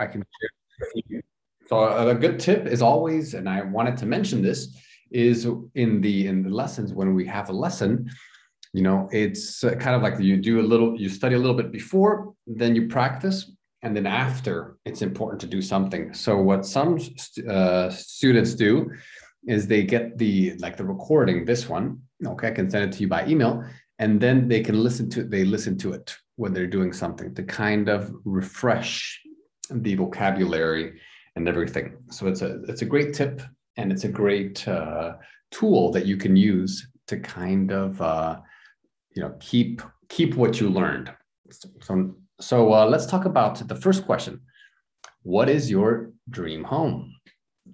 I can. So a good tip is always, and I wanted to mention this, is in the in the lessons when we have a lesson, you know, it's uh, kind of like you do a little, you study a little bit before, then you practice, and then after, it's important to do something. So what some uh, students do is they get the like the recording, this one. Okay, I can send it to you by email, and then they can listen to they listen to it when they're doing something to kind of refresh the vocabulary and everything. So it's a it's a great tip and it's a great uh, tool that you can use to kind of uh, you know keep keep what you learned. So so uh, let's talk about the first question. What is your dream home?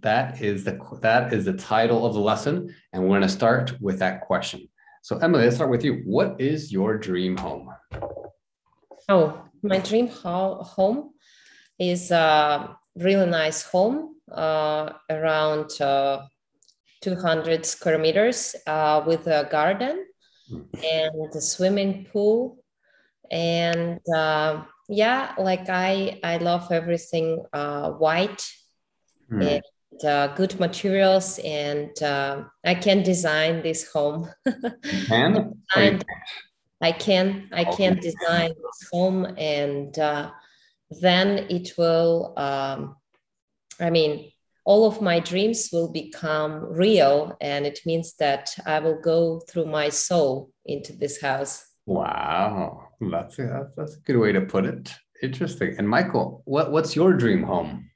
That is the that is the title of the lesson, and we're going to start with that question. So Emily, let's start with you. What is your dream home? Oh, my dream ho- home is a really nice home uh, around uh, 200 square meters uh, with a garden and a swimming pool. And uh, yeah like i i love everything uh, white mm. and uh, good materials and uh, i can design this home. Can? And i can i can design this home and uh, then it will um, i mean all of my dreams will become real and it means that i will go through my soul into this house Wow, that's a, that's a good way to put it. Interesting. And Michael, what what's your dream home?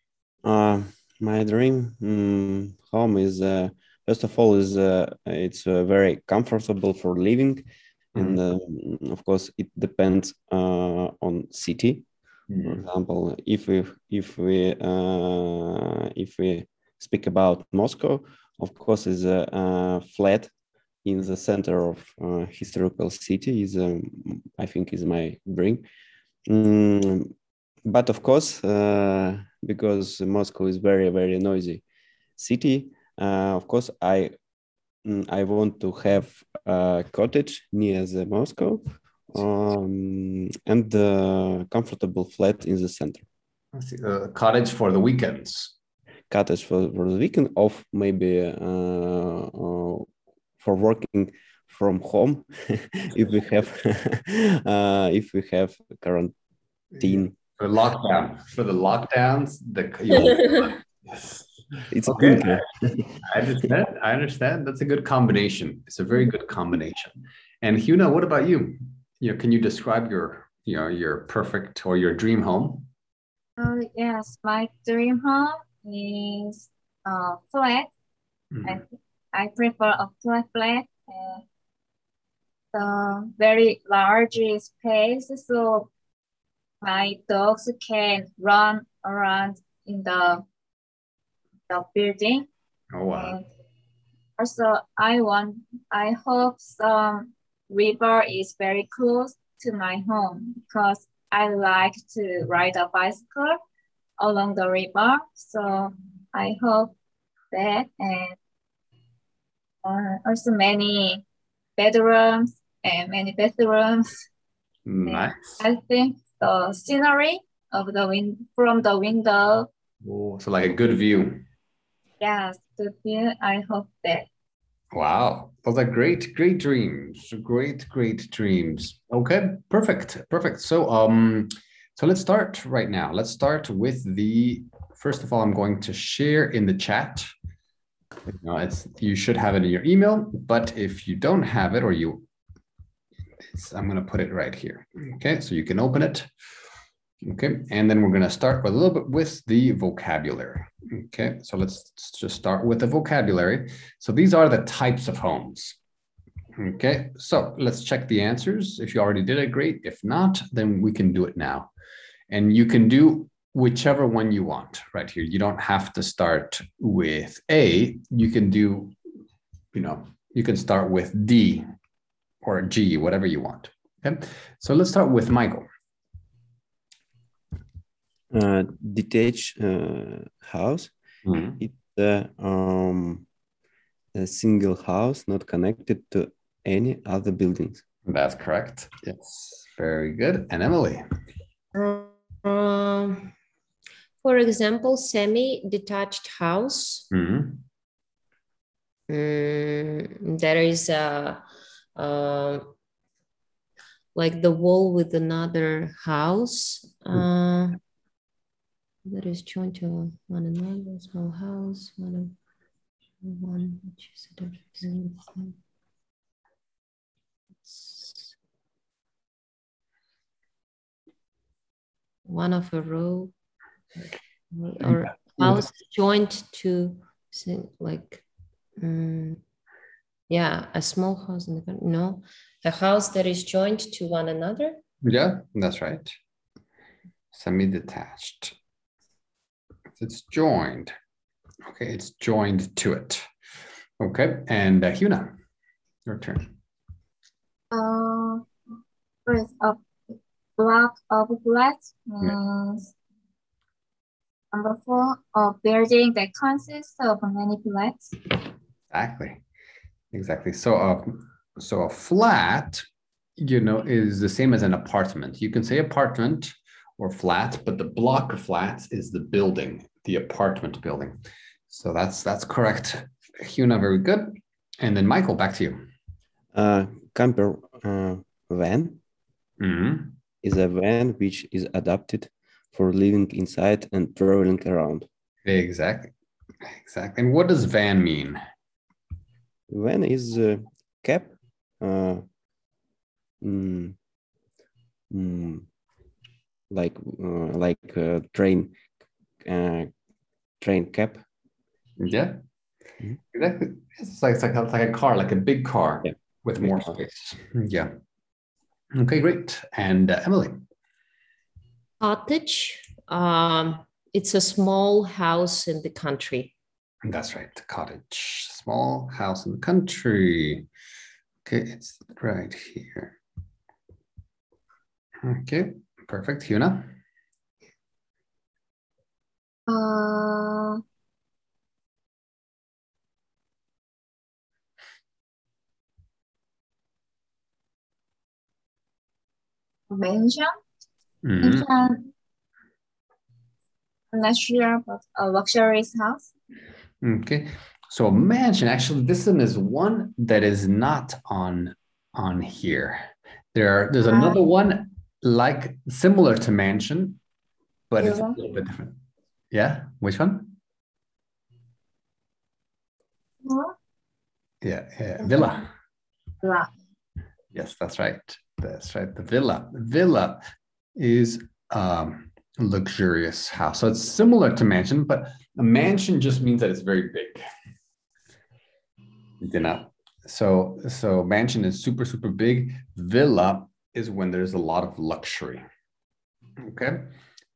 Uh, my dream um, home is uh, first of all is uh, it's uh, very comfortable for living, mm-hmm. and uh, of course it depends uh, on city. Mm-hmm. For example, if we if we uh, if we speak about Moscow, of course, is a, a flat in the center of uh, historical city is um, i think is my dream mm, but of course uh, because moscow is very very noisy city uh, of course i mm, i want to have a cottage near the moscow um, and a comfortable flat in the center. A cottage for the weekends. Cottage for, for the weekend of maybe uh, uh, for working from home if we have uh, if we have quarantine. For lockdown for the lockdowns the it's okay. i understand i understand. That's a good combination. It's a very good combination. And huna what about you you know can you describe your you know your perfect or your dream home uh, yes my dream home is uh, flat mm-hmm. I I prefer a flat flat and the very large space so my dogs can run around in the the building. Oh wow. And also I want I hope some river is very close to my home because I like to ride a bicycle along the river. So I hope that and uh, also many bedrooms and many bathrooms. Nice. And I think the scenery of the wind from the window. Oh, so like a good view. Yes, good view. I hope that. Wow, those are great, great dreams. Great, great dreams. Okay, perfect, perfect. So, um, so let's start right now. Let's start with the. First of all, I'm going to share in the chat you know, it's you should have it in your email, but if you don't have it or you, I'm going to put it right here. Okay, so you can open it. Okay, and then we're going to start with a little bit with the vocabulary. Okay, so let's just start with the vocabulary. So these are the types of homes. Okay, so let's check the answers. If you already did it, great. If not, then we can do it now. And you can do whichever one you want right here. You don't have to start with A. You can do, you know, you can start with D or G, whatever you want. Okay. So let's start with Michael. Uh, detached uh, house. Mm-hmm. It's a, um, a single house, not connected to any other buildings. That's correct. Yes. Very good. And Emily. Um, for example, semi-detached house. Mhm. Mm, there is a uh, like the wall with another house uh, that is joined to one another small house one of one which is a different thing. It's one of a row or house joined to like mm, yeah a small house in the no a house that is joined to one another Yeah, that's right. Semi-detached. It's joined. Okay, it's joined to it. Okay, and uh, Huna, your turn. Uh, first, of block of flats means number four, a building that consists of many flats. Exactly. Exactly. So a so a flat, you know, is the same as an apartment. You can say apartment or flat, but the block of flats is the building, the apartment building. So that's that's correct. Huna, very good. And then Michael, back to you. Uh, camper uh, van Mhm. is a van which is adapted for living inside and traveling around. Exactly. Exactly. And what does van mean? Van is a cab, uh, mm, mm, like uh, like uh, train, uh, train cab. Yeah. Mhm. Exactly. It's like, it's like, a, it's like a car, like a big car Yeah. with Big more car. space. Yeah. Okay, great. And uh, Emily. cottage um, it's a small house in the country That's right. Cottage. Small house in the country. Okay, it's right here. Okay, perfect. Huna. Uh, mansion, Mhm. mansion. I'm not sure, but a luxurious house. Okay, so mansion, actually, this one is one that is not on on here. There are, there's another one like similar to mansion, but it's a little bit different. Yeah, which one? Huh? Yeah, yeah, villa. Villa. Yes, that's right. That's right. The villa. Villa is um luxurious house. So it's similar to mansion, but a mansion just means that it's very big. You know. So so mansion is super super big. Villa is when there's a lot of luxury. Okay.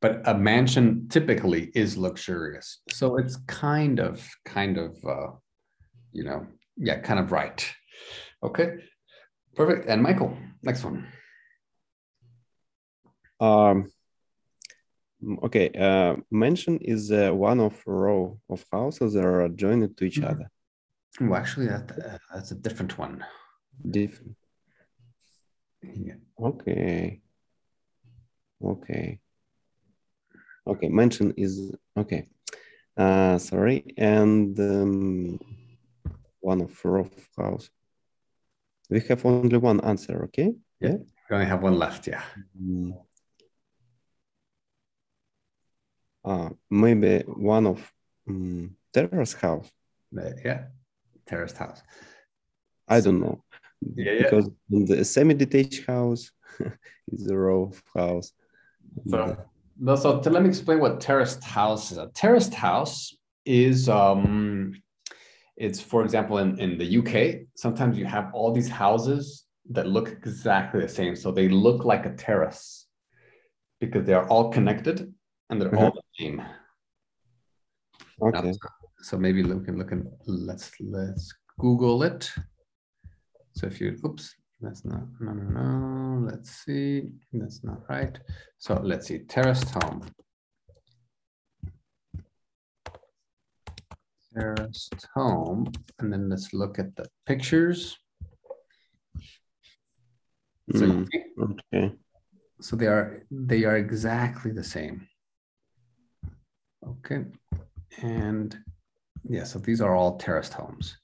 But a mansion typically is luxurious. So it's kind of kind of uh you know, yeah, kind of right. Okay. Perfect. And Michael, next one. Um, okay, uh, mansion is uh, one of row of houses that are joined to each Mhm. other. Well, actually, that uh, that's a different one. Different. Yeah. Okay. Okay. Okay, mansion is okay. Uh, sorry, and um, one of of house. We have only one answer, okay? Yeah, we only have one left. Yeah. Mm. Uh, maybe one of mm, terrace house. Uh, yeah. Terraced house. I don't know. Yeah, yeah. Because in the semi-detached house is a row of house. So, so let me explain what terraced house is. A terraced house is um it's for example in, in the UK, sometimes you have all these houses that look exactly the same. So they look like a terrace because they are all connected and they're all the same. Okay. so maybe look and look and let's let's Google it. So if you oops, that's not no no no. Let's see, that's not right. So let's see, terraced home. Terraced home, and then let's look at the pictures. So, Mm, okay. so they are they are exactly the same. Okay, and yeah, so these are all terraced homes.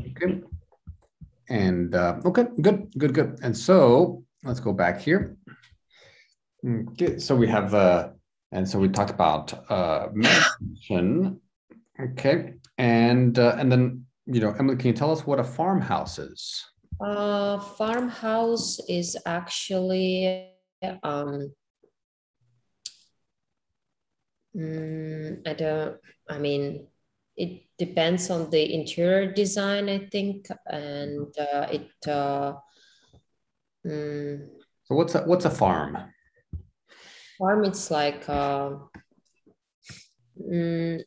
Okay, and uh, okay, good, good, good. And so let's go back here. Okay, so we have uh, and so we talked about uh. Okay, and uh, and then you know, Emily, can you tell us what a farmhouse is? Uh, farmhouse is actually um, mm, I don't. I mean, it depends on the interior design, I think, and uh, it. Uh, mm, So what's a what's a farm? farm, it's like. Uh, mm,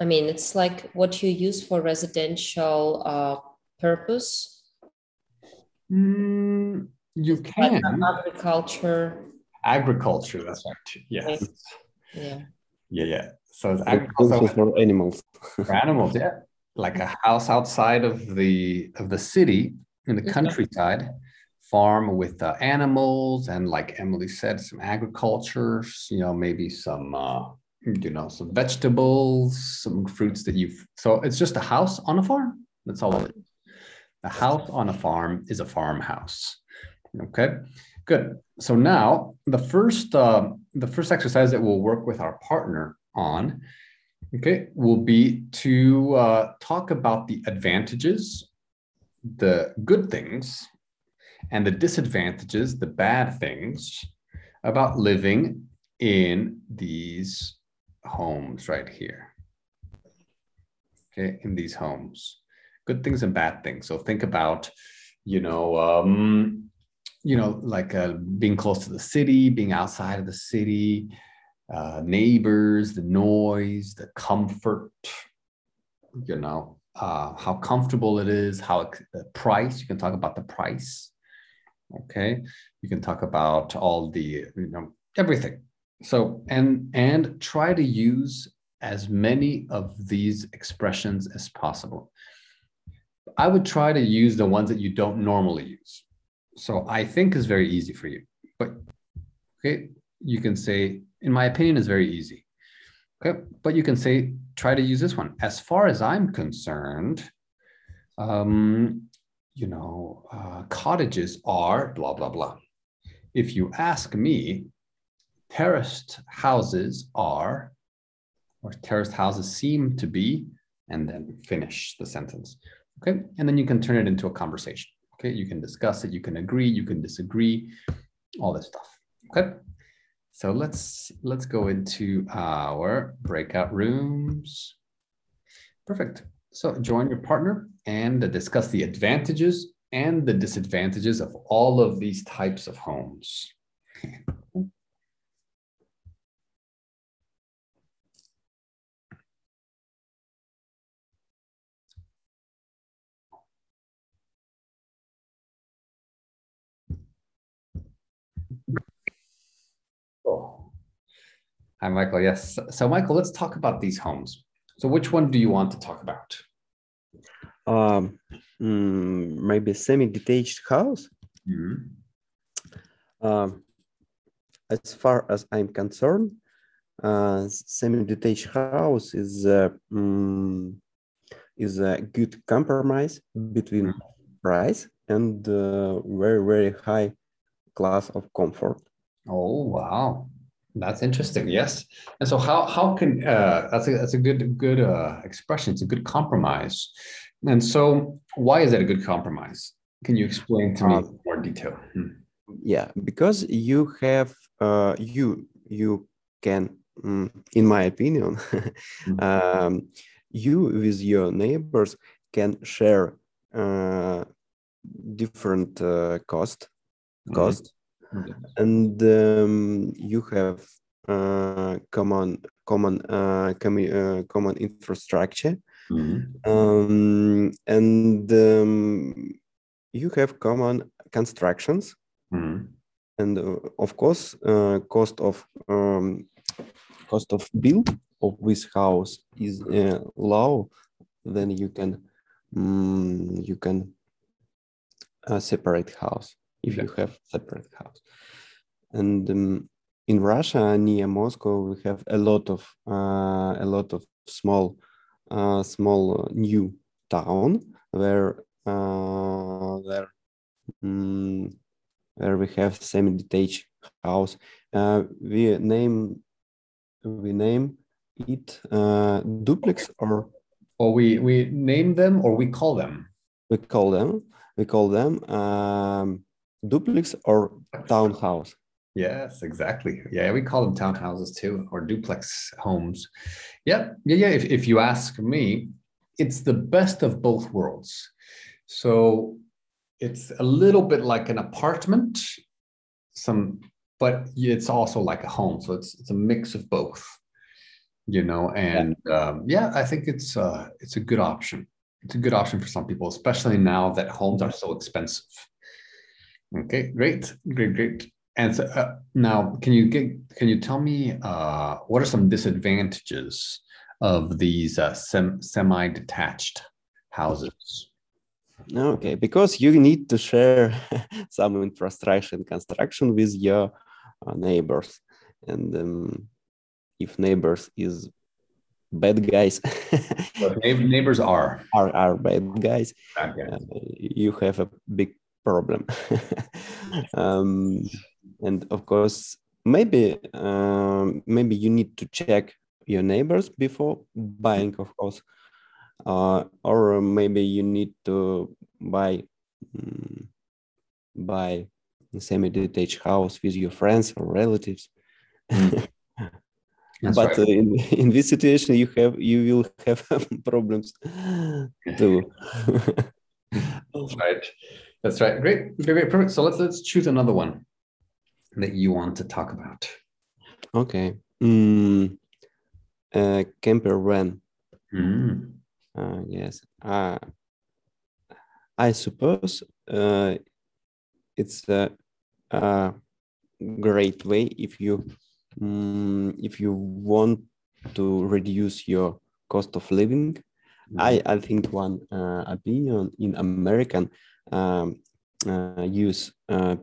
I mean, it's like what you use for residential uh, purpose, Mm, you like can agriculture. agriculture. That's right. Yes. Yeah. Yeah, yeah. So it's agriculture for animals. for animals. Yeah, like a house outside of the of the city in the countryside, farm with uh, animals and like Emily said, some agriculture. You know, maybe some uh, you know some vegetables, some fruits that you've. So it's just a house on a farm. That's all it is. A house on a farm is a farmhouse. Okay, good. So now the first uh, the first exercise that we'll work with our partner on, okay, will be to uh, talk about the advantages, the good things, and the disadvantages, the bad things about living in these homes right here. Okay, in these homes, good things and bad things. So think about, you know, um, you know, like uh, being close to the city, being outside of the city, uh, neighbors, the noise, the comfort, you know, uh, how comfortable it is, how the price. You can talk about the price. Okay, you can talk about all the, you know, everything. So and and try to use as many of these expressions as possible. I would try to use the ones that you don't normally use. So I think is very easy for you, but okay, you can say, in my opinion, is very easy. Okay, but you can say, try to use this one. As far as I'm concerned, um, you know, uh, cottages are blah, blah, blah. If you ask me, terraced houses are, or terraced houses seem to be, and then finish the sentence. Okay, and then you can turn it into a conversation. Okay, you can discuss it, you can agree, you can disagree, all this stuff. Okay, so let's let's go into our breakout rooms. Perfect. So join your partner and discuss the advantages and the disadvantages of all of these types of homes. Hi, Michael. Yes. So, Michael, let's talk about these homes. So, which one do you want to talk about? Um, mm, maybe semi-detached house. Mhm. Um, as far as I'm concerned, uh, semi-detached house is uh, mm, is a good compromise between price and uh, very very high class of comfort. Oh, wow. That's interesting. Yes. And so, how how can uh, that's a that's a good good uh, expression. It's a good compromise. And so, why is that a good compromise? Can you explain to me Um, in more detail? Hmm. Yeah, because you have uh, you you can, mm, in my opinion, um, you with your neighbors can share uh, different uh, cost Mhm. cost, Mhm. And um, you have uh, common common uh, commu- uh, common infrastructure, Mhm. um, and um, you have common constructions Mhm. and uh, of course uh, cost of um, cost of build of this house is uh, low then you can mm, you can uh, separate house if you have separate house. And um, in Russia near Moscow we have a lot of uh, a lot of small uh, small new town where uh, where um, where we have semi-detached house. Uh, we name we name it uh, duplex or or we we name them or we call them? We call them we call them um, duplex or townhouse? Yes exactly. Yeah we call them townhouses too or duplex homes. Yeah yeah yeah if, if you ask me it's the best of both worlds. So it's a little bit like an apartment some but it's also like a home so it's it's a mix of both you know and um, yeah i think it's uh it's a good option. It's a good option for some people especially now that homes are so expensive okay great great great. And so, uh, now can you get can you tell me uh what are some disadvantages of these uh, sem- semi-detached houses? Okay because you need to share some infrastructure and construction with your uh, neighbors. And um, if neighbors is bad guys neighbors are. Are, are bad guys bad guys. Uh, you have a big problem um, and of course maybe um, maybe you need to check your neighbors before buying of course uh, or maybe you need to buy um, buy semi-detached house with your friends or relatives Mm. That's but right. uh, in, in this situation you have you will have problems too right. That's right. Great. Great. Great. Perfect. So let's let's choose another one that you want to talk about. okay mm, uh, camper van Mm. uh, yes uh, i suppose uh, it's a, a great way if you mm, if you want to reduce your cost of living I, I think one uh, opinion in American um, uh, use uh,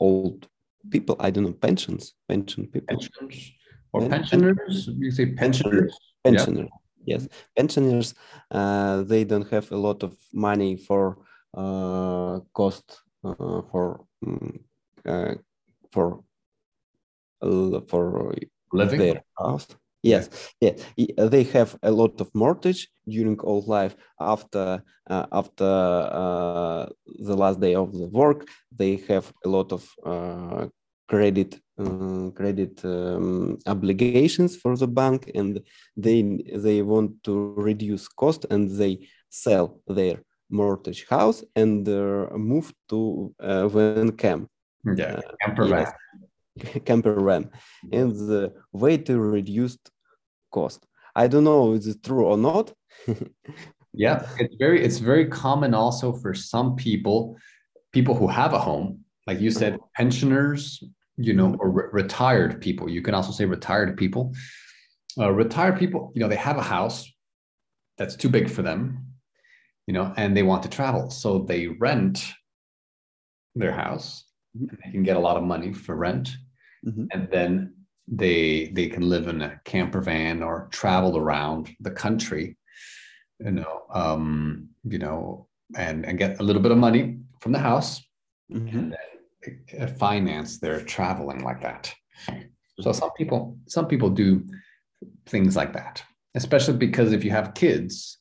old people. I don't know pensions, pension people, pensions or Yeah. pensioners. You say pensioners. Yeah. pensioners. Yes, pensioners. Uh, they don't have a lot of money for uh, cost uh, for mm, uh, for uh, for Living. their house. Yes, yeah, uh, they have a lot of mortgage during all life. After uh, after uh, the last day of the work, they have a lot of uh, credit uh, credit um, obligations for the bank, and they they want to reduce cost, and they sell their mortgage house and uh, move to uh, van camp Yeah. Camper yes. van. camper van and the way to reduce cost i don't know is it true or not Yeah. It's very it's very common also for some people, people who have a home, like you said, pensioners, you know, or re- retired people. You can also say retired people. Uh, retired people, you know, they have a house that's too big for them, you know, and they want to travel. So they rent their house. Mhm. They can get a lot of money for rent. Mhm. And then they they can live in a camper van or travel around the country, you know, um, you know, and and get a little bit of money from the house Mhm. and then uh, finance their traveling like that. So some people, some people do things like that, especially because if you have kids,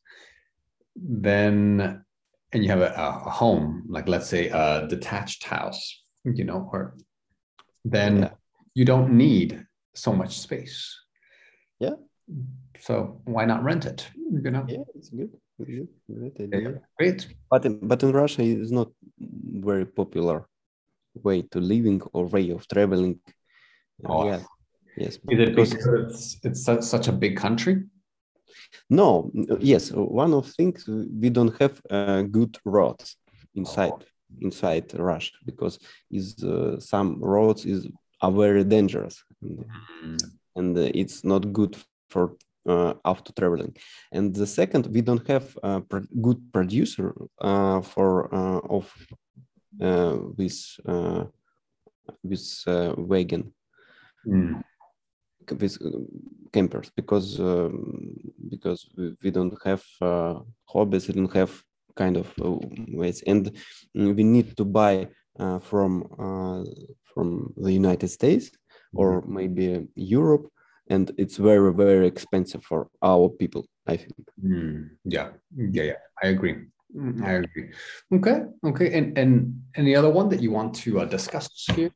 then and you have a, a home, like let's say a detached house, you know, or then Yeah. you don't need so much space. Yeah. So why not rent it? You know. yeah it's good it's good great Yeah. Great. but in, but in russia it's not very popular way to living or way of traveling Oh. yes yes Is it because- because it's, it's such, such a big country? No, yes, one of things we don't have uh, good roads inside Oh. inside Russia because is uh, some roads is are very dangerous and, Mm. and uh, it's not good for uh, auto traveling. And the second, we don't have a pro- good producer uh, for uh, of uh, this uh, this uh, wagon. Mm. with uh, campers because um, because we, don't have uh, hobbies we don't have kind of uh, ways and we need to buy uh, from uh, from the united states or maybe europe and it's very very expensive for our people i think Mm, yeah, yeah, yeah. I agree. Mm, I agree. Okay, okay. And and any other one that you want to uh, discuss here?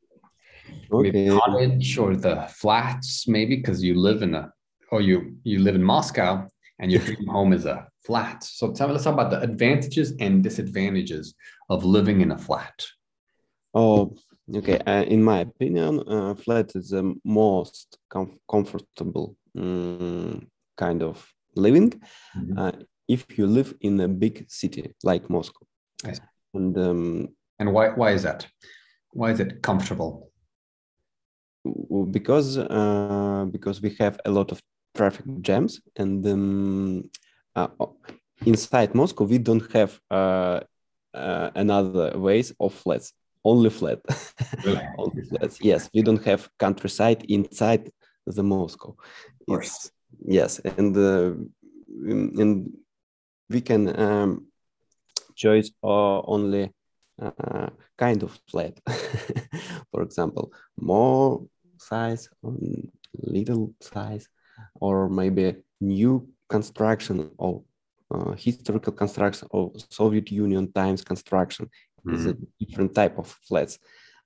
Maybe okay cottage or the flats, maybe because you live in a or you you live in Moscow and your dream home is a flat. So tell me, let's talk about the advantages and disadvantages of living in a flat. Oh, okay. Uh, in my opinion, uh, flat is the most com- comfortable mm, kind of living Mhm. uh, if you live in a big city like Moscow. And um, And why why is that? Why is it comfortable? because uh, because we have a lot of traffic jams, and um, uh, inside Moscow we don't have uh, uh, another ways of flats. Only flat. Really? Only flats. Yes, we don't have countryside inside the Moscow. Of course. Yes, and uh, and we can um, choose uh, only uh, kind of flat. For example, more size, um, little size, or maybe new construction or uh, historical construction of Soviet Union times construction is a different type of flats.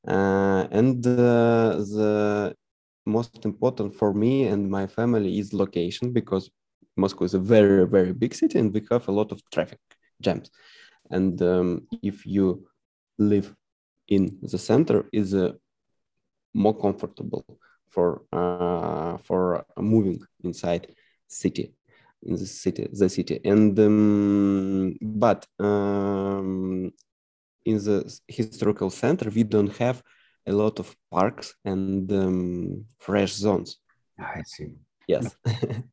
Uh, and uh, the most important for me and my family is location because Moscow is a very very big city and we have a lot of traffic jams. And um, if you live in the center, is uh, more comfortable for uh, for moving inside city in the city the city and um, but um, in the historical center we don't have a lot of parks and um, fresh zones I see. yes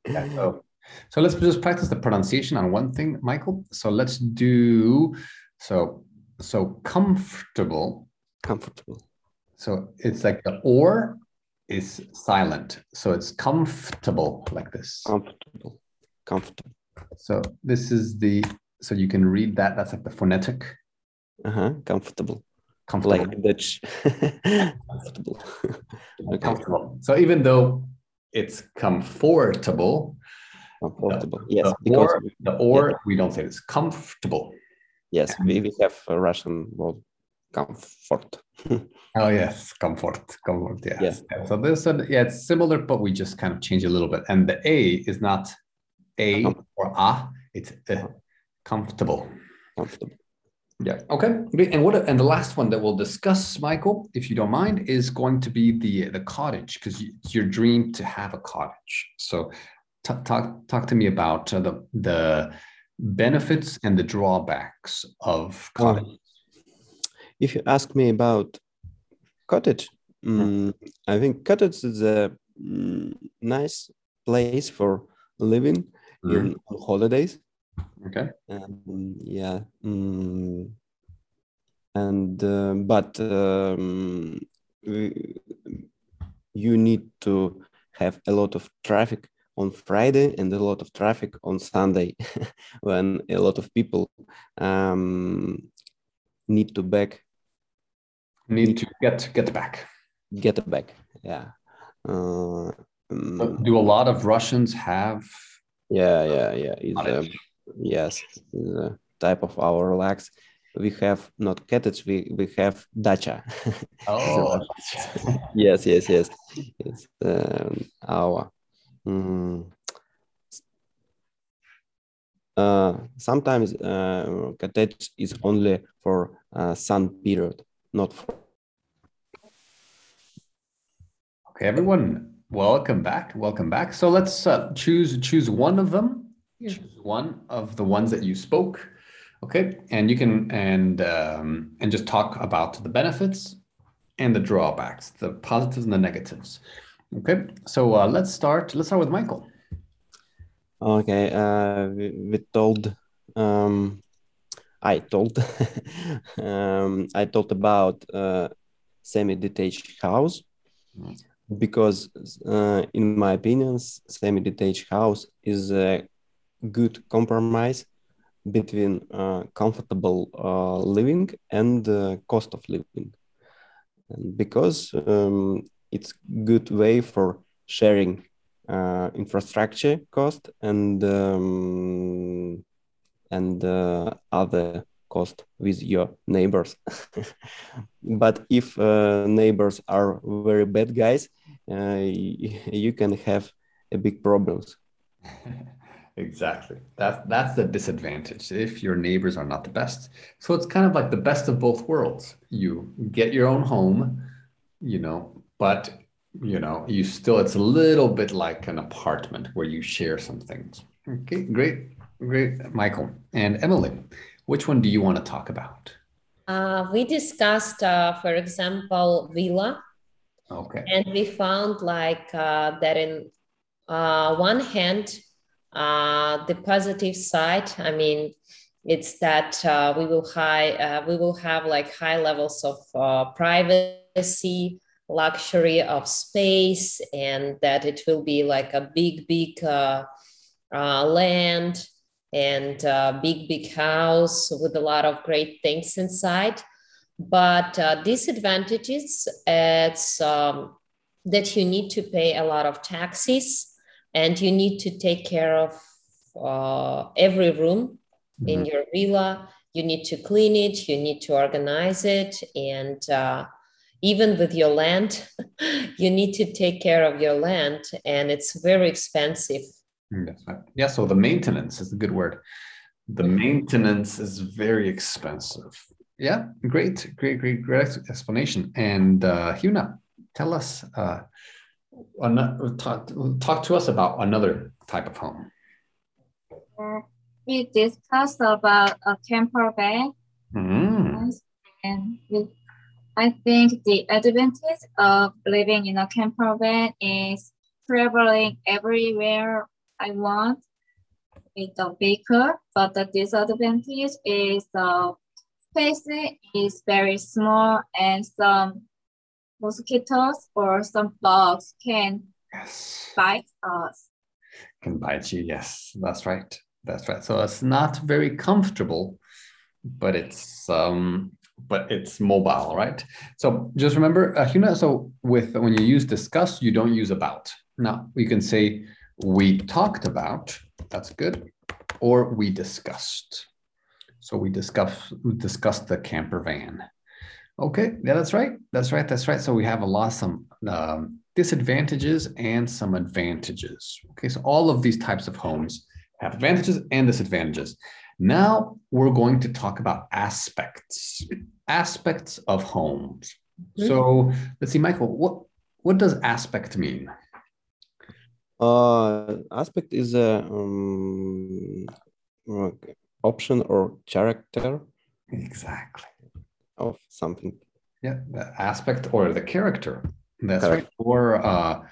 Yeah, so, so let's just practice the pronunciation on one thing, Michael. So let's do so so comfortable. comfortable So it's like the or is silent. So it's comfortable like this. comfortable comfortable So this is the so you can read that. That's like the phonetic uh-huh comfortable comfortable. like dutch comfortable okay comfortable. So even though it's comfortable, comfortable yes the because or, the or we don't say it's comfortable. yes we, we have a russian word comfort Oh yes, comfort, comfort. Yes. Yes. Yeah, So this one, yeah, it's similar, but we just kind of change a little bit. And the A is not a or a; it's uh, comfortable. comfortable Yeah. Okay. Great. And what? And the last one that we'll discuss, Michael, if you don't mind, is going to be the the cottage because it's your dream to have a cottage. So, t- talk talk to me about uh, the the benefits and the drawbacks of cottage. if you ask me about cottage mm, i think cottage is a mm, nice place for living Mhm. in holidays Okay. um, yeah mm, and uh, but um, you need to have a lot of traffic on friday and a lot of traffic on sunday when a lot of people um, need to back Need to get get back. get back yeah uh, um, do a lot of Russians have yeah yeah yeah it's a, cottage? Yes a type of our relax we have not cottage we we have dacha Oh, yes yes yes it's um, our mm, uh, sometimes uh, cottage is only for uh, sun period not for okay, everyone. Welcome back. Welcome back. So let's uh, choose choose one of them. Yeah. Choose one of the ones that you spoke. Okay, and you can and um, and just talk about the benefits and the drawbacks, the positives and the negatives. Okay, so uh, let's start. Let's start with Michael. Okay, uh, we, we told, um, I told, um, I told about uh, semi-detached house, because uh, in my opinion semi-detached house is a good compromise between uh, comfortable uh, living and uh, cost of living. And because um, it's good way for sharing uh, infrastructure cost and um, and uh, other cost with your neighbors. But if uh, neighbors are very bad guys you can have a big problems exactly. That's that's the disadvantage if your neighbors are not the best. So it's kind of like the best of both worlds. You get your own home you know but you know you still it's a little bit like an apartment where you share some things. Okay great great michael and emily which one do you want to talk about? Uh, we discussed uh, for example villa. Okay. And we found like uh, that in uh, one hand uh, the positive side i mean it's that uh, we will high we will have like high levels of privacy luxury of space and that it will be like a big, big uh, uh, land and a big, big house with a lot of great things inside. But uh, disadvantages, it's um, that you need to pay a lot of taxes and you need to take care of uh, every room mm-hmm. in your villa. You need to clean it, you need to organize it, and uh, even with your land, you need to take care of your land and it's very expensive. Mm, yeah, so the maintenance is a good word. The mm-hmm. maintenance is very expensive. Yeah, great, great, great, great explanation. And uh, Huna, tell us, uh, talk, talk to us about another type of home. Uh, we discussed about a camper van. Mm. And we I think the advantage of living in a camper van is traveling everywhere I want with a vehicle, but the disadvantage is the space is very small and some mosquitoes or some bugs can yes. bite us. Can bite you, yes, that's right. That's right. So it's not very comfortable, but it's um but it's mobile, right? So just remember, uh, Huna, so with when you use discuss, you don't use about. Now we can say we talked about, that's good, or we discussed. So we discussed we discussed the camper van. Okay, yeah, that's right. That's right. That's right. So we have a lot of some um, disadvantages and some advantages. Okay, so all of these types of homes have advantages and disadvantages. Now we're going to talk about aspects, aspects of homes. Mm-hmm. So let's see, Michael, what what does aspect mean? Uh, aspect is a um, option or character. Exactly. Of something. Yeah, the aspect or the character. That's Correct. right. Or uh,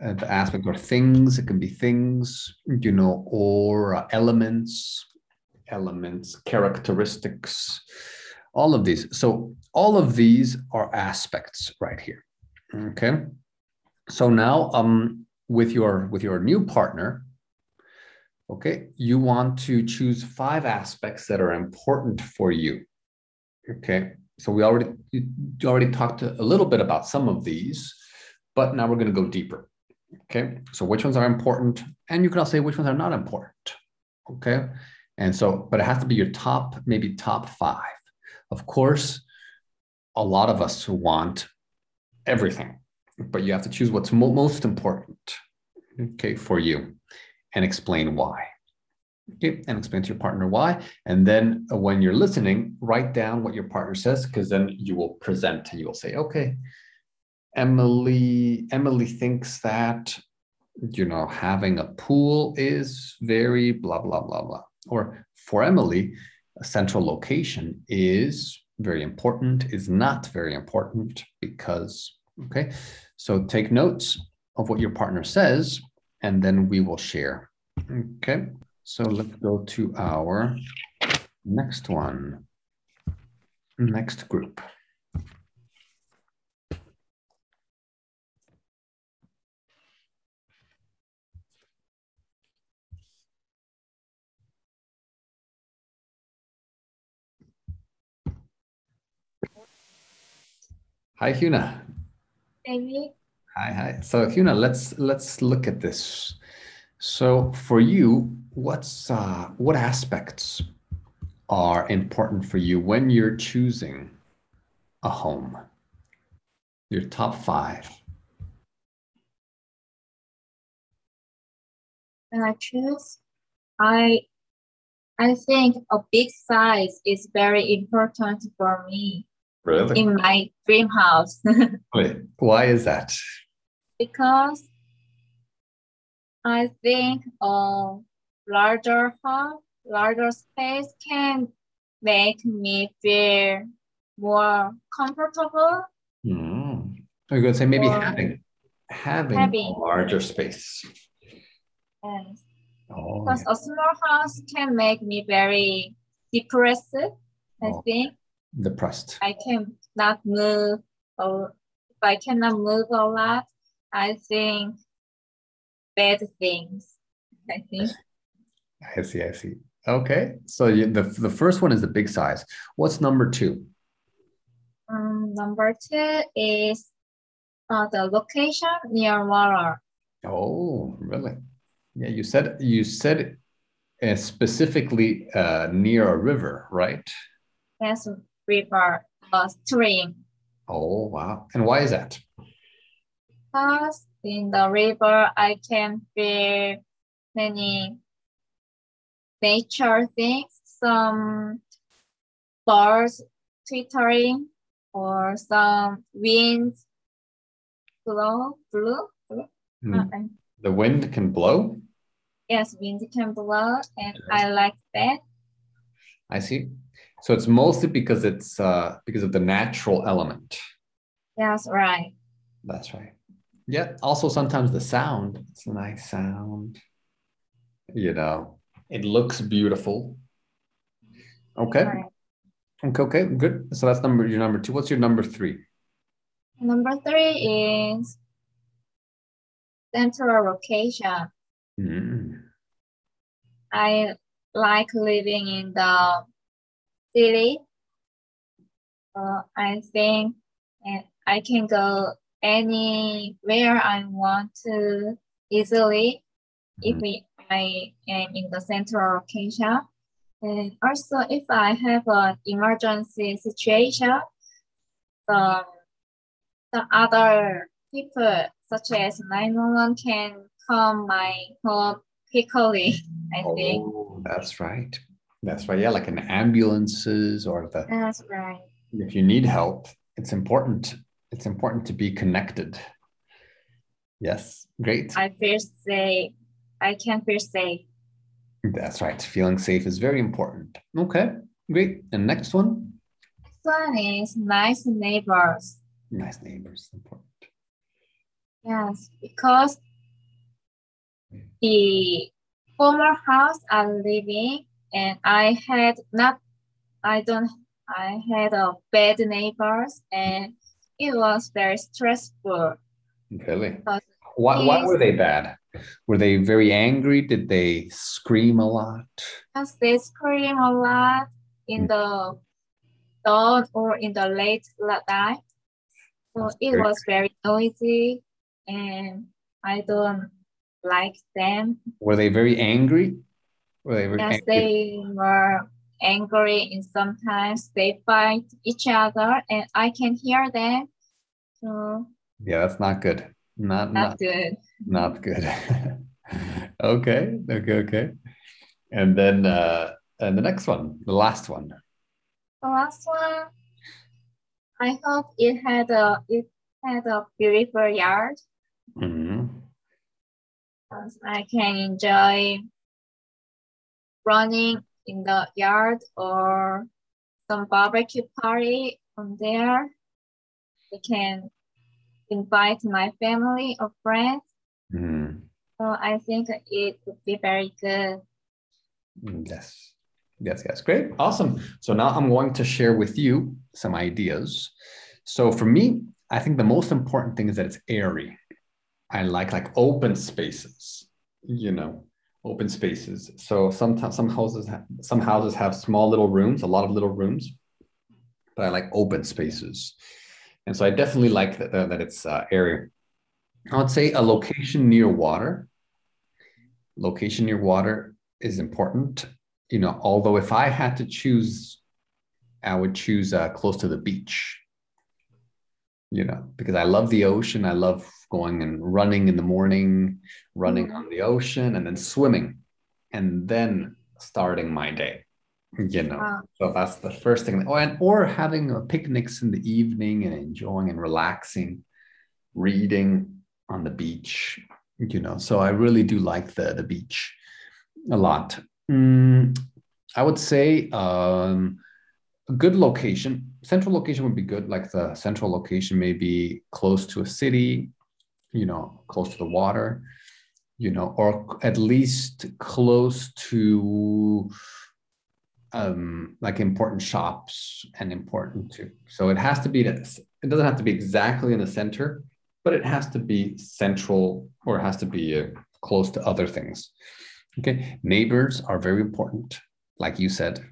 the aspect or things. It can be things, you know, or uh, elements elements, characteristics, all of these. So all of these are aspects right here. Okay. So now um with your with your new partner, okay, you want to choose five aspects that are important for you. Okay. So we already you already talked a little bit about some of these, but now we're going to go deeper. Okay. So which ones are important? And you can also say which ones are not important. Okay. And so, but it has to be your top, maybe top five. Of course, a lot of us want everything, but you have to choose what's mo- most important, okay, for you and explain why. Okay, and explain to your partner why. And then uh, when you're listening, write down what your partner says, because then you will present and you will say, okay, Emily, Emily thinks that you know having a pool is very blah blah blah blah or for Emily, a central location is very important, is not very important because, okay, so take notes of what your partner says, and then we will share. Okay, so let's go to our next one, next group. Hi, Huna. Amy. Hi, hi. So, Huna, let's let's look at this. So, for you, what's uh, what aspects are important for you when you're choosing a home? Your top five. when I choose, I I think a big size is very important for me Really? in my dream house Wait, why is that? because I think a larger house, larger space can make me feel more comfortable. You're going to say maybe having having having. a larger space. And Oh, because a small house can make me very depressed, I Oh. think. depressed. I can not move or if I cannot move a lot, I think bad things. I think I see. I see. Okay. So you, the the first one is the big size. What's number two? um, number two is uh, the location near water. Oh, really? Yeah. You said you said uh, specifically uh, near a river, right? Yes, river, uh, stream. Oh, wow. And why is that? Because in the river, I can feel many nature things, some birds twittering or some winds blow, blow, blow. Uh, The wind can blow. yes, wind can blow, and I like that. I see. So it's mostly because it's uh, because of the natural element. Yes, right. That's right. Yeah. Also, sometimes the sound. It's a nice sound. You know, it looks beautiful. Okay. right. Okay. Okay. Good. So that's number your number two. What's your number three? Number three is central location. Mm. I like living in the city. Uh, I think and I can go anywhere I want to easily if we, I am in the central location. And also, if I have an emergency situation, um, the other people, such as 911, can come my home quickly. I think Oh, that's right. That's right. Yeah, like an ambulances or the that's right. if you need help, it's important. It's important to be connected. Yes, great. I feel safe. I can feel safe. That's right. Feeling safe is very important. Okay, great. And next one, Next one is nice neighbors. nice neighbors. Important. Yes, because the former house I'm living and I had not, I don't, I had a bad neighbors and it was very stressful. Really? Why, why were they bad? Were they very angry? Did they scream a lot? Because they scream a lot in hmm. the dawn or in the late night. So That's it very- was very noisy and I don't like them. Were they very angry? Were they very Yes, angry? they were angry and sometimes they fight each other and I can hear them. So Yeah, that's not good. Not not not good. not good. okay, okay, okay. And then uh and the next one, the last one. The last one, I hope it had a it had a beautiful yard. Mhm. I can enjoy running in the yard or some barbecue party on there. I can invite my family or friends. Mhm. So I think it would be very good. Mm, Yes. Yes, yes. Great. Awesome. So now I'm going to share with you some ideas. So for me, I think the most important thing is that it's airy. I like like open spaces, you know, open spaces. So sometimes some houses have, some houses have small little rooms, a lot of little rooms, but I like open spaces. And so I definitely like that, that it's uh, area. I would say a location near water. Location near water is important. You know, although if I had to choose, I would choose uh, close to the beach. You know, because I love the ocean. I love going and running in the morning, running mm-hmm. on the ocean, and then swimming, and then starting my day you know wow. so that's the first thing oh, and or having picnics in the evening and enjoying and relaxing reading on the beach you know so i really do like the the beach a lot mm, i would say um, a good location central location would be good like the central location may be close to a city you know close to the water you know or at least close to um, like important shops and important too. So it has to be, it doesn't have to be exactly in the center, but it has to be central or it has to be uh, close to other things. Okay, neighbors are very important, like you said,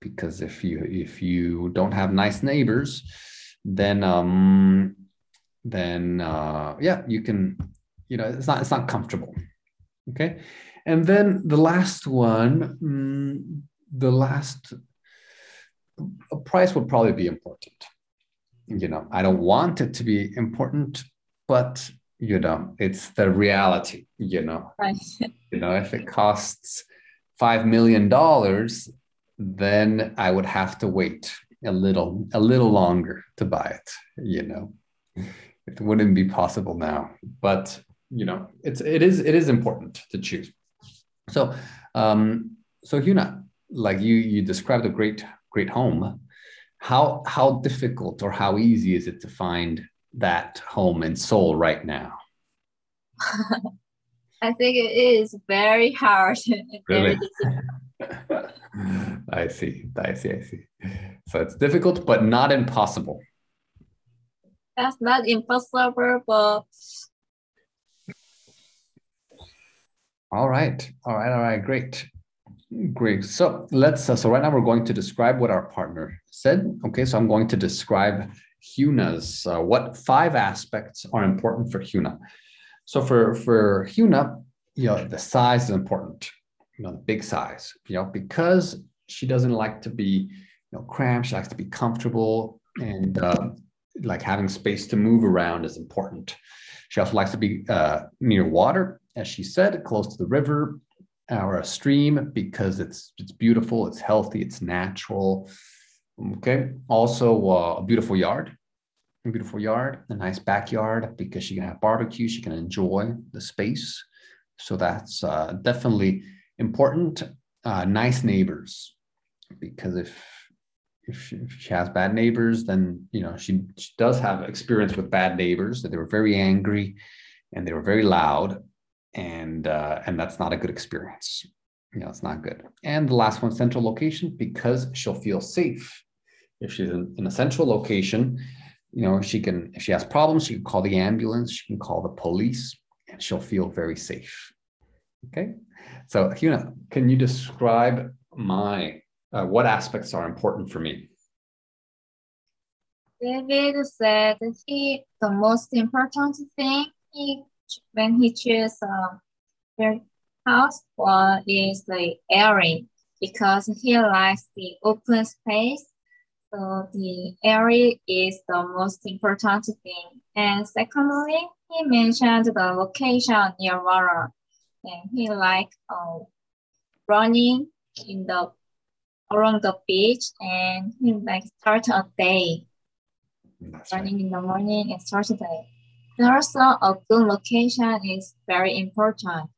because if you if you don't have nice neighbors, then um, then uh, yeah, you can, you know, it's not it's not comfortable. Okay, and then the last one, mm, the last a price would probably be important. You know, I don't want it to be important, but you know, it's the reality, you know. Right. You know, if it costs five million dollars, then I would have to wait a little, a little longer to buy it, you know. It wouldn't be possible now. But you know, it's it is it is important to choose. So um, so Hyuna, like you you described a great great home how how difficult or how easy is it to find that home in seoul right now i think it is very hard really? i see i see i see so it's difficult but not impossible that's not impossible but all right all right all right great Great. So let's, uh, so right now we're going to describe what our partner said. Okay, so I'm going to describe Huna's, uh, what five aspects are important for Huna. So for, for Huna, you know, the size is important, you know, the big size, you know, because she doesn't like to be, you know, cramped. She likes to be comfortable and uh, like having space to move around is important. She also likes to be uh, near water, as she said, close to the river, or a stream because it's it's beautiful, it's healthy, it's natural. Okay. Also, uh, a beautiful yard, a beautiful yard, a nice backyard because she can have barbecue, she can enjoy the space. So that's uh, definitely important. Uh, nice neighbors, because if if she, if she, has bad neighbors, then you know she, she does have experience with bad neighbors that they were very angry and they were very loud and uh, and that's not a good experience. You know, it's not good. And the last one, central location, because she'll feel safe. If she's in, in a central location, you know, she can, if she has problems, she can call the ambulance, she can call the police, and she'll feel very safe. Okay. So, Hyuna, can you describe my uh, what aspects are important for me? David said he the most important thing he when he choose um, their house, one is the area because he likes the open space. So the area is the most important thing. And secondly, he mentioned the location near water. And he like uh, running in the around the beach and like start a day. That's running right. in the morning and start a day. Also, a good location is very important.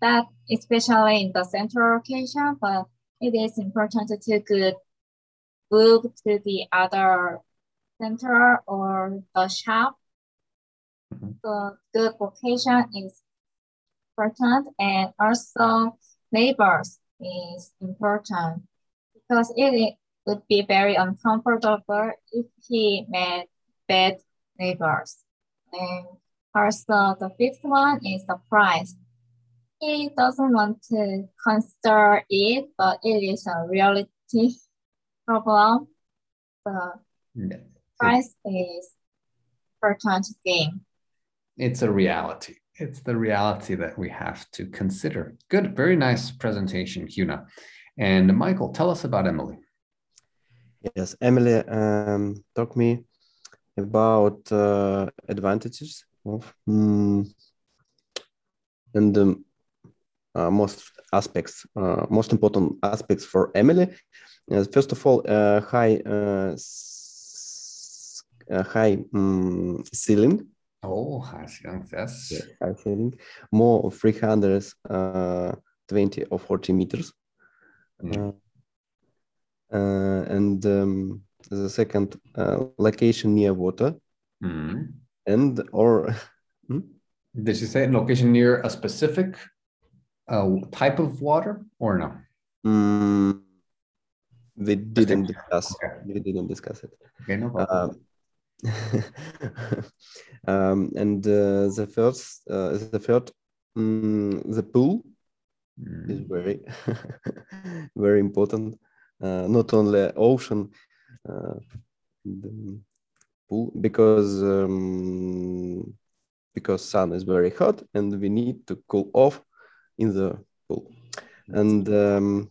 That especially in the central location, but it is important to good move to the other center or the shop. Mm-hmm. The good location is important and also neighbors is important because it would be very uncomfortable if he met bad neighbors. And also the fifth one is the price. He doesn't want to consider it, but it is a reality problem. The price is important game. It's a reality. It's the reality that we have to consider. Good, very nice presentation, Huna. And Michael, tell us about Emily. Yes, Emily um, talked me about uh, advantages of um, and um, uh, most aspects, uh, most important aspects for Emily. Uh, first of all, uh, high uh, high um, ceiling. Oh, high ceiling, yes. Yeah, high ceiling, more 320 or 40 meters. Mm. and um, the second location near water. Mm. And or hmm? did you say location near a specific uh, type of water or no? Mm, we didn't discuss. Okay. We didn't discuss it. Okay, no problem. Um, um, and uh, the first, uh, the third, um, the pool mm. is very, very important. Uh, not only ocean, uh, pool because um, because sun is very hot and we need to cool off in the pool. And um,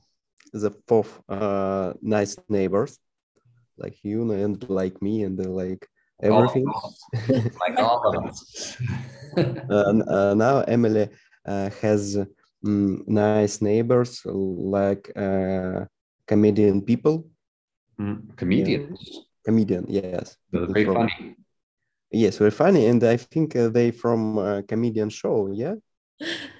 the fourth, uh, nice neighbors like you and like me and like everything. like all of us. uh, now Emily uh, has um, nice neighbors like uh, comedian people. Mm, comedians. Yeah. Comedian, yes. very from, funny. Yes, very funny, and I think uh, they from a comedian show. Yeah.